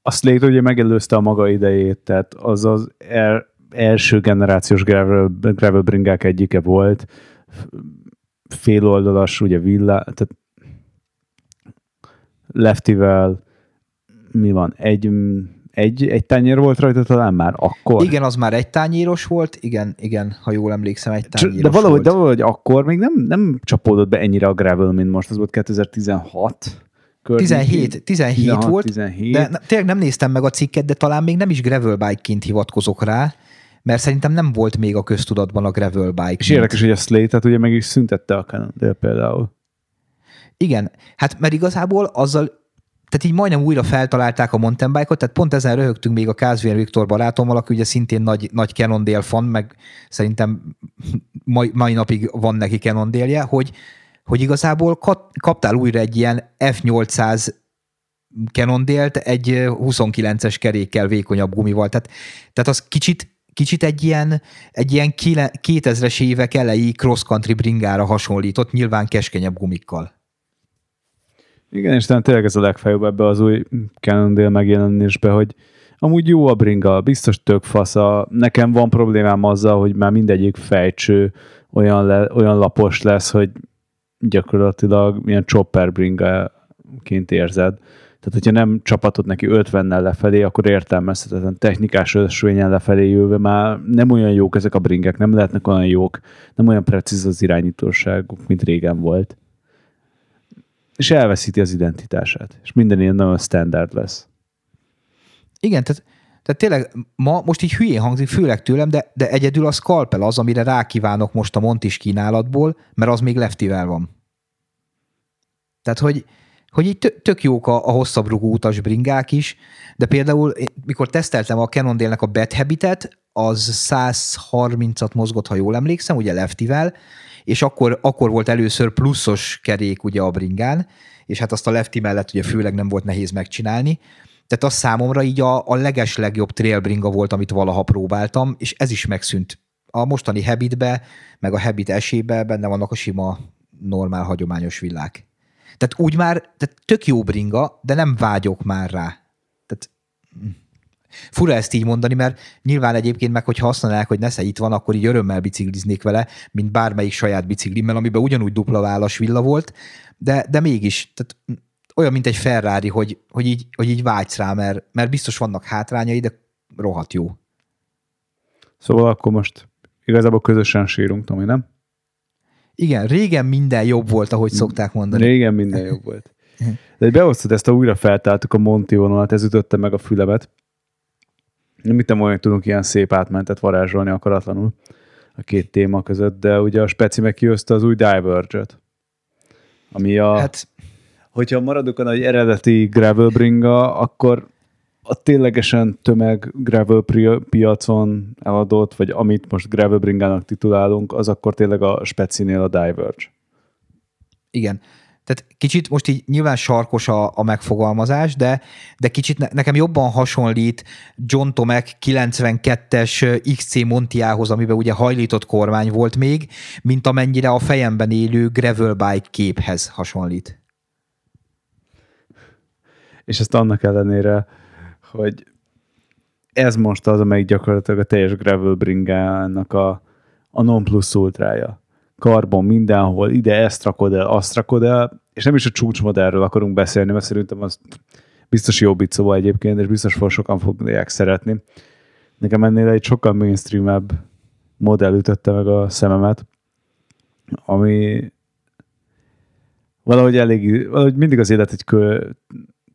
a Slate ugye megelőzte a maga idejét, tehát az az er, első generációs gravel bringák egyike volt, féloldalas, ugye villa, tehát leftivel mi van, egy egy, egy tányér volt rajta talán már akkor? Igen, az már egy tányéros volt, igen, igen, ha jól emlékszem, egy tányéros de valahogy, volt. De valahogy akkor még nem, nem csapódott be ennyire a gravel, mint most, az volt 2016. 17, 17 16, volt, 17. de tényleg nem néztem meg a cikket, de talán még nem is gravel bike-ként hivatkozok rá, mert szerintem nem volt még a köztudatban a gravel bike. És érdekes, hogy a Slate-et ugye meg is szüntette a Cannondale például. Igen, hát mert igazából azzal tehát így majdnem újra feltalálták a mountain bike-ot, tehát pont ezen röhögtünk még a Kázvér Viktor barátommal, aki ugye szintén nagy, nagy Cannondale fan, meg szerintem mai, mai napig van neki Cannondale-je, hogy, hogy igazából kaptál újra egy ilyen F800 Cannondale-t egy 29-es kerékkel, vékonyabb gumival. Tehát, tehát az kicsit, kicsit egy ilyen, egy ilyen 2000-es évek elejé cross-country bringára hasonlított, nyilván keskenyebb gumikkal. Igen, és tényleg ez a legfeljebb ebbe az új Cannondale megjelenésbe, hogy amúgy jó a bringa, biztos tök fasza. Nekem van problémám azzal, hogy már mindegyik fejtső olyan, le, olyan lapos lesz, hogy gyakorlatilag milyen chopper bringaként érzed. Tehát, hogyha nem csapatod neki 50-nel lefelé, akkor értelmezhetetlen technikás ösvényen lefelé jövő már nem olyan jók ezek a bringek, nem lehetnek olyan jók, nem olyan precíz az irányítóságuk, mint régen volt és elveszíti az identitását, és minden ilyen nagyon standard lesz. Igen, tehát, tehát tényleg ma most így hülyén hangzik, főleg tőlem, de, de egyedül a scalpel az, amire rákívánok most a Montis kínálatból, mert az még leftivel van. Tehát, hogy, hogy így tök jók a, a hosszabb rugó utas bringák is, de például mikor teszteltem a Cannondale-nek a Bad Habitet, az 130-at mozgott, ha jól emlékszem, ugye leftivel, és akkor, akkor volt először pluszos kerék ugye a bringán, és hát azt a lefti mellett ugye főleg nem volt nehéz megcsinálni, tehát az számomra így a, a leges legjobb trail bringa volt, amit valaha próbáltam, és ez is megszűnt. A mostani Habitbe, meg a Habit esébe benne vannak a sima, normál, hagyományos villák. Tehát úgy már, tehát tök jó bringa, de nem vágyok már rá. Tehát. Fura ezt így mondani, mert nyilván egyébként meg, hogy használják, hogy Nesze itt van, akkor így örömmel bicikliznék vele, mint bármelyik saját biciklimmel, amiben ugyanúgy dupla válas villa volt, de, de mégis, tehát olyan, mint egy Ferrari, hogy, hogy, így, hogy így vágysz rá, mert, mert biztos vannak hátrányai, de rohadt jó. Szóval akkor most igazából közösen sírunk, Tomi, nem? Igen, régen minden jobb volt, ahogy szokták mondani. Régen minden jobb volt. De behoztad ezt, a újra feltáltuk a Monti vonalat, ez ütötte meg a fülemet. Nem hittem olyan, tudunk ilyen szép átmentet varázsolni akaratlanul a két téma között, de ugye a Speci meg kihozta az új Diverge-et, ami a... Hát... Hogyha maradok a nagy eredeti gravel bringa, akkor a ténylegesen tömeg gravel piacon eladott, vagy amit most gravel bringának titulálunk, az akkor tényleg a specinél a Diverge. Igen. Tehát kicsit most így nyilván sarkos a, a megfogalmazás, de, de kicsit ne, nekem jobban hasonlít John Tomek 92-es XC Montiához, amiben ugye hajlított kormány volt még, mint amennyire a fejemben élő gravel bike képhez hasonlít. És ezt annak ellenére, hogy ez most az, amelyik gyakorlatilag a teljes gravel bringának a, a non plus ultrája. Karbon mindenhol, ide ezt rakod el, azt rakod el, és nem is a csúcsmodellről akarunk beszélni, mert szerintem az biztos jó bicóba egyébként, és biztos for sokan fogják szeretni. Nekem ennél egy sokkal mainstreamebb modell ütötte meg a szememet, ami valahogy elég, valahogy mindig az élet egy kö,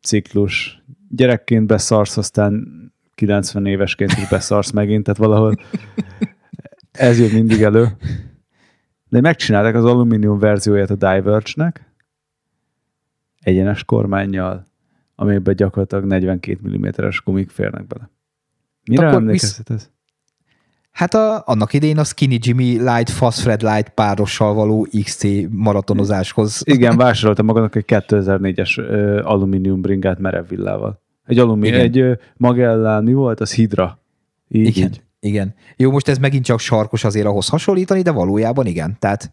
ciklus. Gyerekként beszarsz, aztán 90 évesként is beszarsz megint, tehát valahol ez jön mindig elő. De megcsinálták az alumínium verzióját a Diverge-nek, egyenes kormányjal, amiben gyakorlatilag 42 mm-es gumik férnek bele. Mire Akkor emlékezhet ez? Hát a, annak idején a Skinny Jimmy Light, Fast Fred Light párossal való XC maratonozáshoz. Igen, vásároltam magadnak egy 2004-es uh, alumínium bringát merev villával. Egy alumínium, egy Magellán, mi volt? Az Hydra. Így, igen, így. Igen. Jó, most ez megint csak sarkos azért ahhoz hasonlítani, de valójában igen. Tehát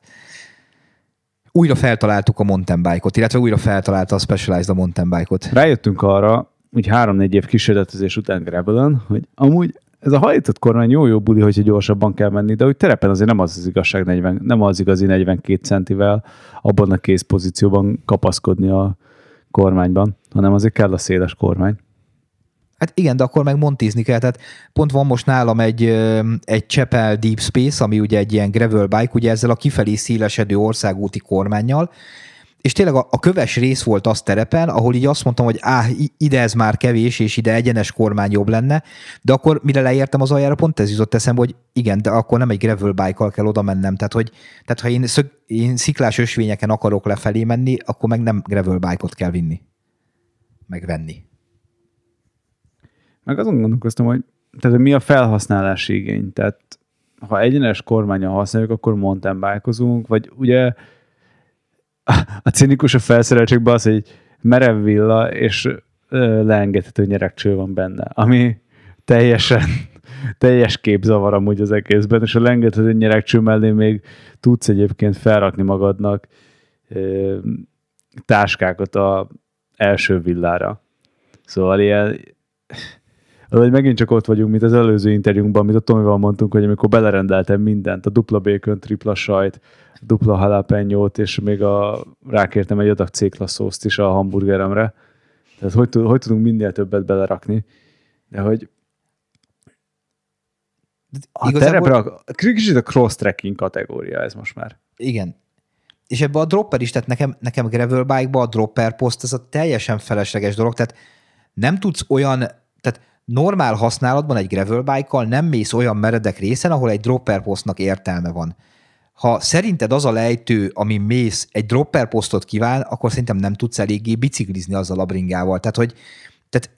újra feltaláltuk a mountain bike-ot, illetve újra feltalálta a Specialized a mountain bike-ot. Rájöttünk arra, úgy három-négy év kísérletezés után Gravelen, hogy amúgy ez a hajtott kormány jó-jó buli, hogyha gyorsabban kell menni, de hogy terepen azért nem az az igazság 40, nem az igazi 42 centivel abban a kész pozícióban kapaszkodni a kormányban, hanem azért kell a széles kormány. Hát igen, de akkor meg montizni kell. Tehát pont van most nálam egy, egy Chapel Deep Space, ami ugye egy ilyen gravel bike, ugye ezzel a kifelé szélesedő országúti kormányjal, és tényleg a, a köves rész volt az terepen, ahol így azt mondtam, hogy áh, ide ez már kevés, és ide egyenes kormány jobb lenne, de akkor mire leértem az aljára, pont ez jutott eszembe, hogy igen, de akkor nem egy gravel bike kell oda mennem, tehát, hogy, tehát ha én, szög, én sziklás ösvényeken akarok lefelé menni, akkor meg nem gravel bike-ot kell vinni, megvenni. Meg azon gondolkoztam, hogy tehát mi a felhasználási igény, tehát ha egyenes kormányon használjuk, akkor mountain bike vagy ugye a cinikus a felszereltségben az, hogy merev villa, és leengedhető nyerekcső van benne, ami teljesen teljes képzavar amúgy az egészben, és a leengedhető nyerekcső mellé még tudsz egyébként felrakni magadnak ö, táskákat a első villára. Szóval ilyen hogy megint csak ott vagyunk, mint az előző interjúnkban, amit a Tomival mondtunk, hogy amikor belerendeltem mindent, a dupla bacon, tripla sajt, dupla jalapeno és még a, rákértem egy adag céklaszószt is a hamburgeremre. Tehát hogy, hogy tudunk minél többet belerakni. De hogy a Igazából... terepre, a, kicsit a cross-tracking kategória ez most már. Igen. És ebbe a dropper is, tehát nekem, nekem gravel bike-ba a dropper post, ez a teljesen felesleges dolog, tehát nem tudsz olyan, tehát normál használatban egy gravel bike nem mész olyan meredek részen, ahol egy dropper postnak értelme van. Ha szerinted az a lejtő, ami mész, egy dropper posztot kíván, akkor szerintem nem tudsz eléggé biciklizni azzal a bringával. Tehát, hogy tehát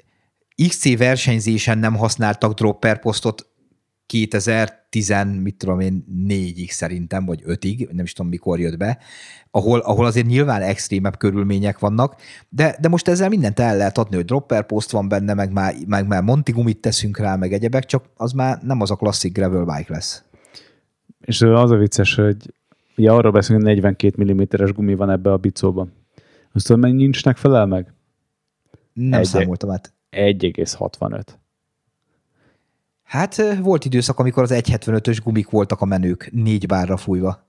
XC versenyzésen nem használtak dropper posztot 2010, mit tudom én, 4-ig szerintem, vagy 5-ig, nem is tudom mikor jött be, ahol, ahol azért nyilván extrémebb körülmények vannak, de, de most ezzel mindent el lehet adni, hogy dropper post van benne, meg már, meg már montigumit teszünk rá, meg egyebek, csak az már nem az a klasszik gravel bike lesz. És az a vicces, hogy ugye arról beszélünk, hogy 42 mm-es gumi van ebbe a bicóban. Azt tudom, mennyi nincsnek felel meg? Nem Egy, számoltam át. 1,65. Hát volt időszak, amikor az 1.75-ös gumik voltak a menők, négy bárra fújva.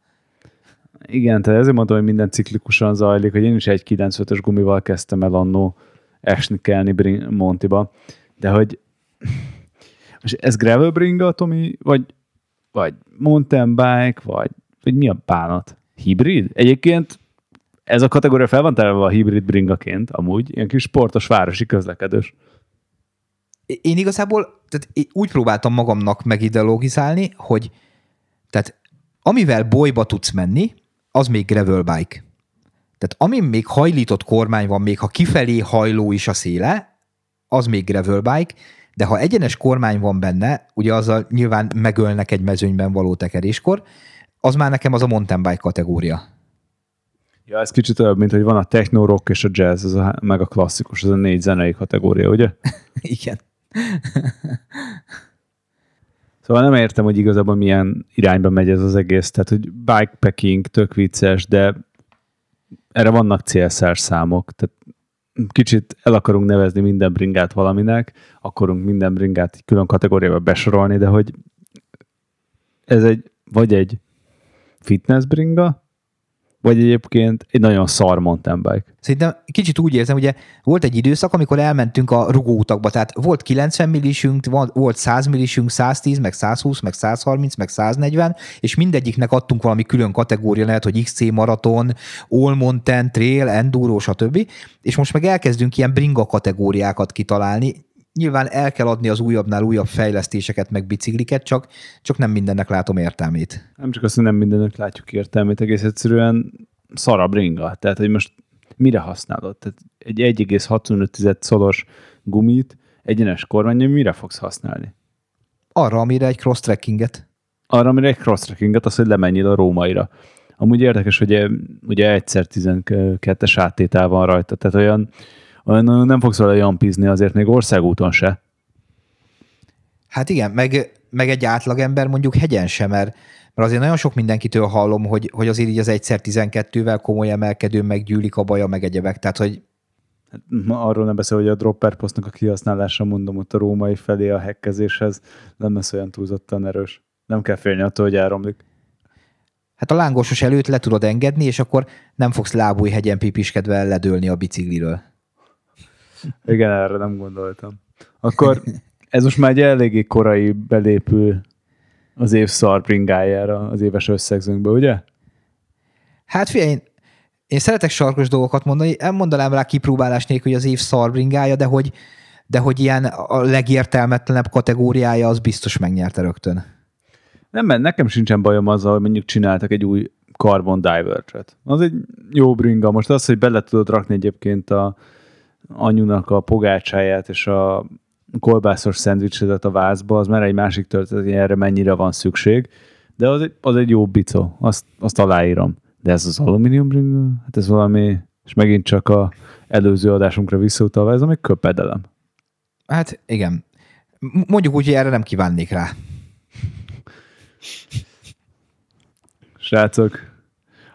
Igen, tehát ezért mondom, hogy minden ciklikusan zajlik, hogy én is egy 95-ös gumival kezdtem el annó esni kelni Montiba, de hogy most ez gravel bringa, Tomi, vagy, vagy mountain bike, vagy, vagy mi a bánat? Hibrid? Egyébként ez a kategória fel van terve a hibrid bringaként, amúgy, ilyen kis sportos városi közlekedős én igazából tehát én úgy próbáltam magamnak megideologizálni, hogy tehát amivel bolyba tudsz menni, az még gravel bike. Tehát amin még hajlított kormány van, még ha kifelé hajló is a széle, az még gravel bike, de ha egyenes kormány van benne, ugye azzal nyilván megölnek egy mezőnyben való tekeréskor, az már nekem az a mountain bike kategória. Ja, ez kicsit olyan, mint hogy van a techno, rock és a jazz, ez a, meg a klasszikus, ez a négy zenei kategória, ugye? Igen. Szóval nem értem, hogy igazából milyen irányba megy ez az egész. Tehát, hogy bikepacking tök vicces, de erre vannak CSR számok. Tehát kicsit el akarunk nevezni minden bringát valaminek, akarunk minden bringát külön kategóriába besorolni, de hogy ez egy, vagy egy fitness bringa, vagy egyébként egy nagyon szar mountain bike. Szerintem kicsit úgy érzem, ugye volt egy időszak, amikor elmentünk a rugóutakba, tehát volt 90 millisünk, volt 100 millisünk, 110, meg 120, meg 130, meg 140, és mindegyiknek adtunk valami külön kategória, lehet, hogy XC maraton, all mountain, trail, enduro, stb. És most meg elkezdünk ilyen bringa kategóriákat kitalálni, nyilván el kell adni az újabbnál újabb fejlesztéseket, meg bicikliket, csak, csak nem mindennek látom értelmét. Nem csak azt, hogy nem mindennek látjuk értelmét, egész egyszerűen szarabb ringa. Tehát, hogy most mire használod? Tehát egy 1,65 szolos gumit egyenes kormányon mire fogsz használni? Arra, amire egy cross-trackinget. Arra, amire egy cross-trackinget, az, hogy lemenjél a rómaira. Amúgy érdekes, hogy ugye egyszer 12-es áttétel van rajta, tehát olyan olyan nem fogsz vele jampizni azért még országúton se. Hát igen, meg, meg egy átlagember mondjuk hegyen sem, mert, mert azért nagyon sok mindenkitől hallom, hogy, hogy azért így az egyszer 12-vel komoly emelkedő meggyűlik a baja, meg egyebek, tehát hogy Hát, arról nem beszél, hogy a dropper posztnak a kihasználása, mondom, ott a római felé a hekkezéshez nem lesz olyan túlzottan erős. Nem kell félni attól, hogy elromlik. Hát a lángosos előtt le tudod engedni, és akkor nem fogsz lábúj hegyen pipiskedve ledőlni a bicikliről. Igen, erre nem gondoltam. Akkor ez most már egy eléggé korai belépő az év szarbringájára az éves összegzőnkbe, ugye? Hát figyelj, én, én szeretek sarkos dolgokat mondani, nem mondanám rá kipróbálás nélkül, hogy az év szarbringája, de hogy, de hogy ilyen a legértelmetlenebb kategóriája az biztos megnyerte rögtön. Nem, mert nekem sincsen bajom azzal, hogy mondjuk csináltak egy új Carbon Diverge-et. Az egy jó bringa. Most az, hogy bele tudod rakni egyébként a, anyunak a pogácsáját és a kolbászos szendvicsedet a vázba, az már egy másik történet, hogy erre mennyire van szükség, de az egy, az egy jó bicó, azt, azt aláírom. De ez az alumínium ring, hát ez valami, és megint csak a előző adásunkra visszautalva, ez ami köpedelem. Hát igen. Mondjuk úgy, hogy erre nem kívánnék rá. Srácok,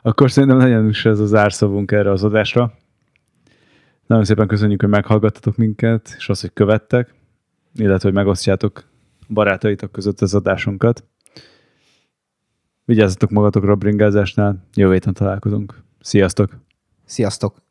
akkor szerintem legyen is ez az árszavunk erre az adásra. Nagyon szépen köszönjük, hogy meghallgattatok minket, és azt, hogy követtek, illetve, hogy megosztjátok barátaitok között az adásunkat. Vigyázzatok magatokra a bringázásnál, jövő héten találkozunk. Sziasztok! Sziasztok!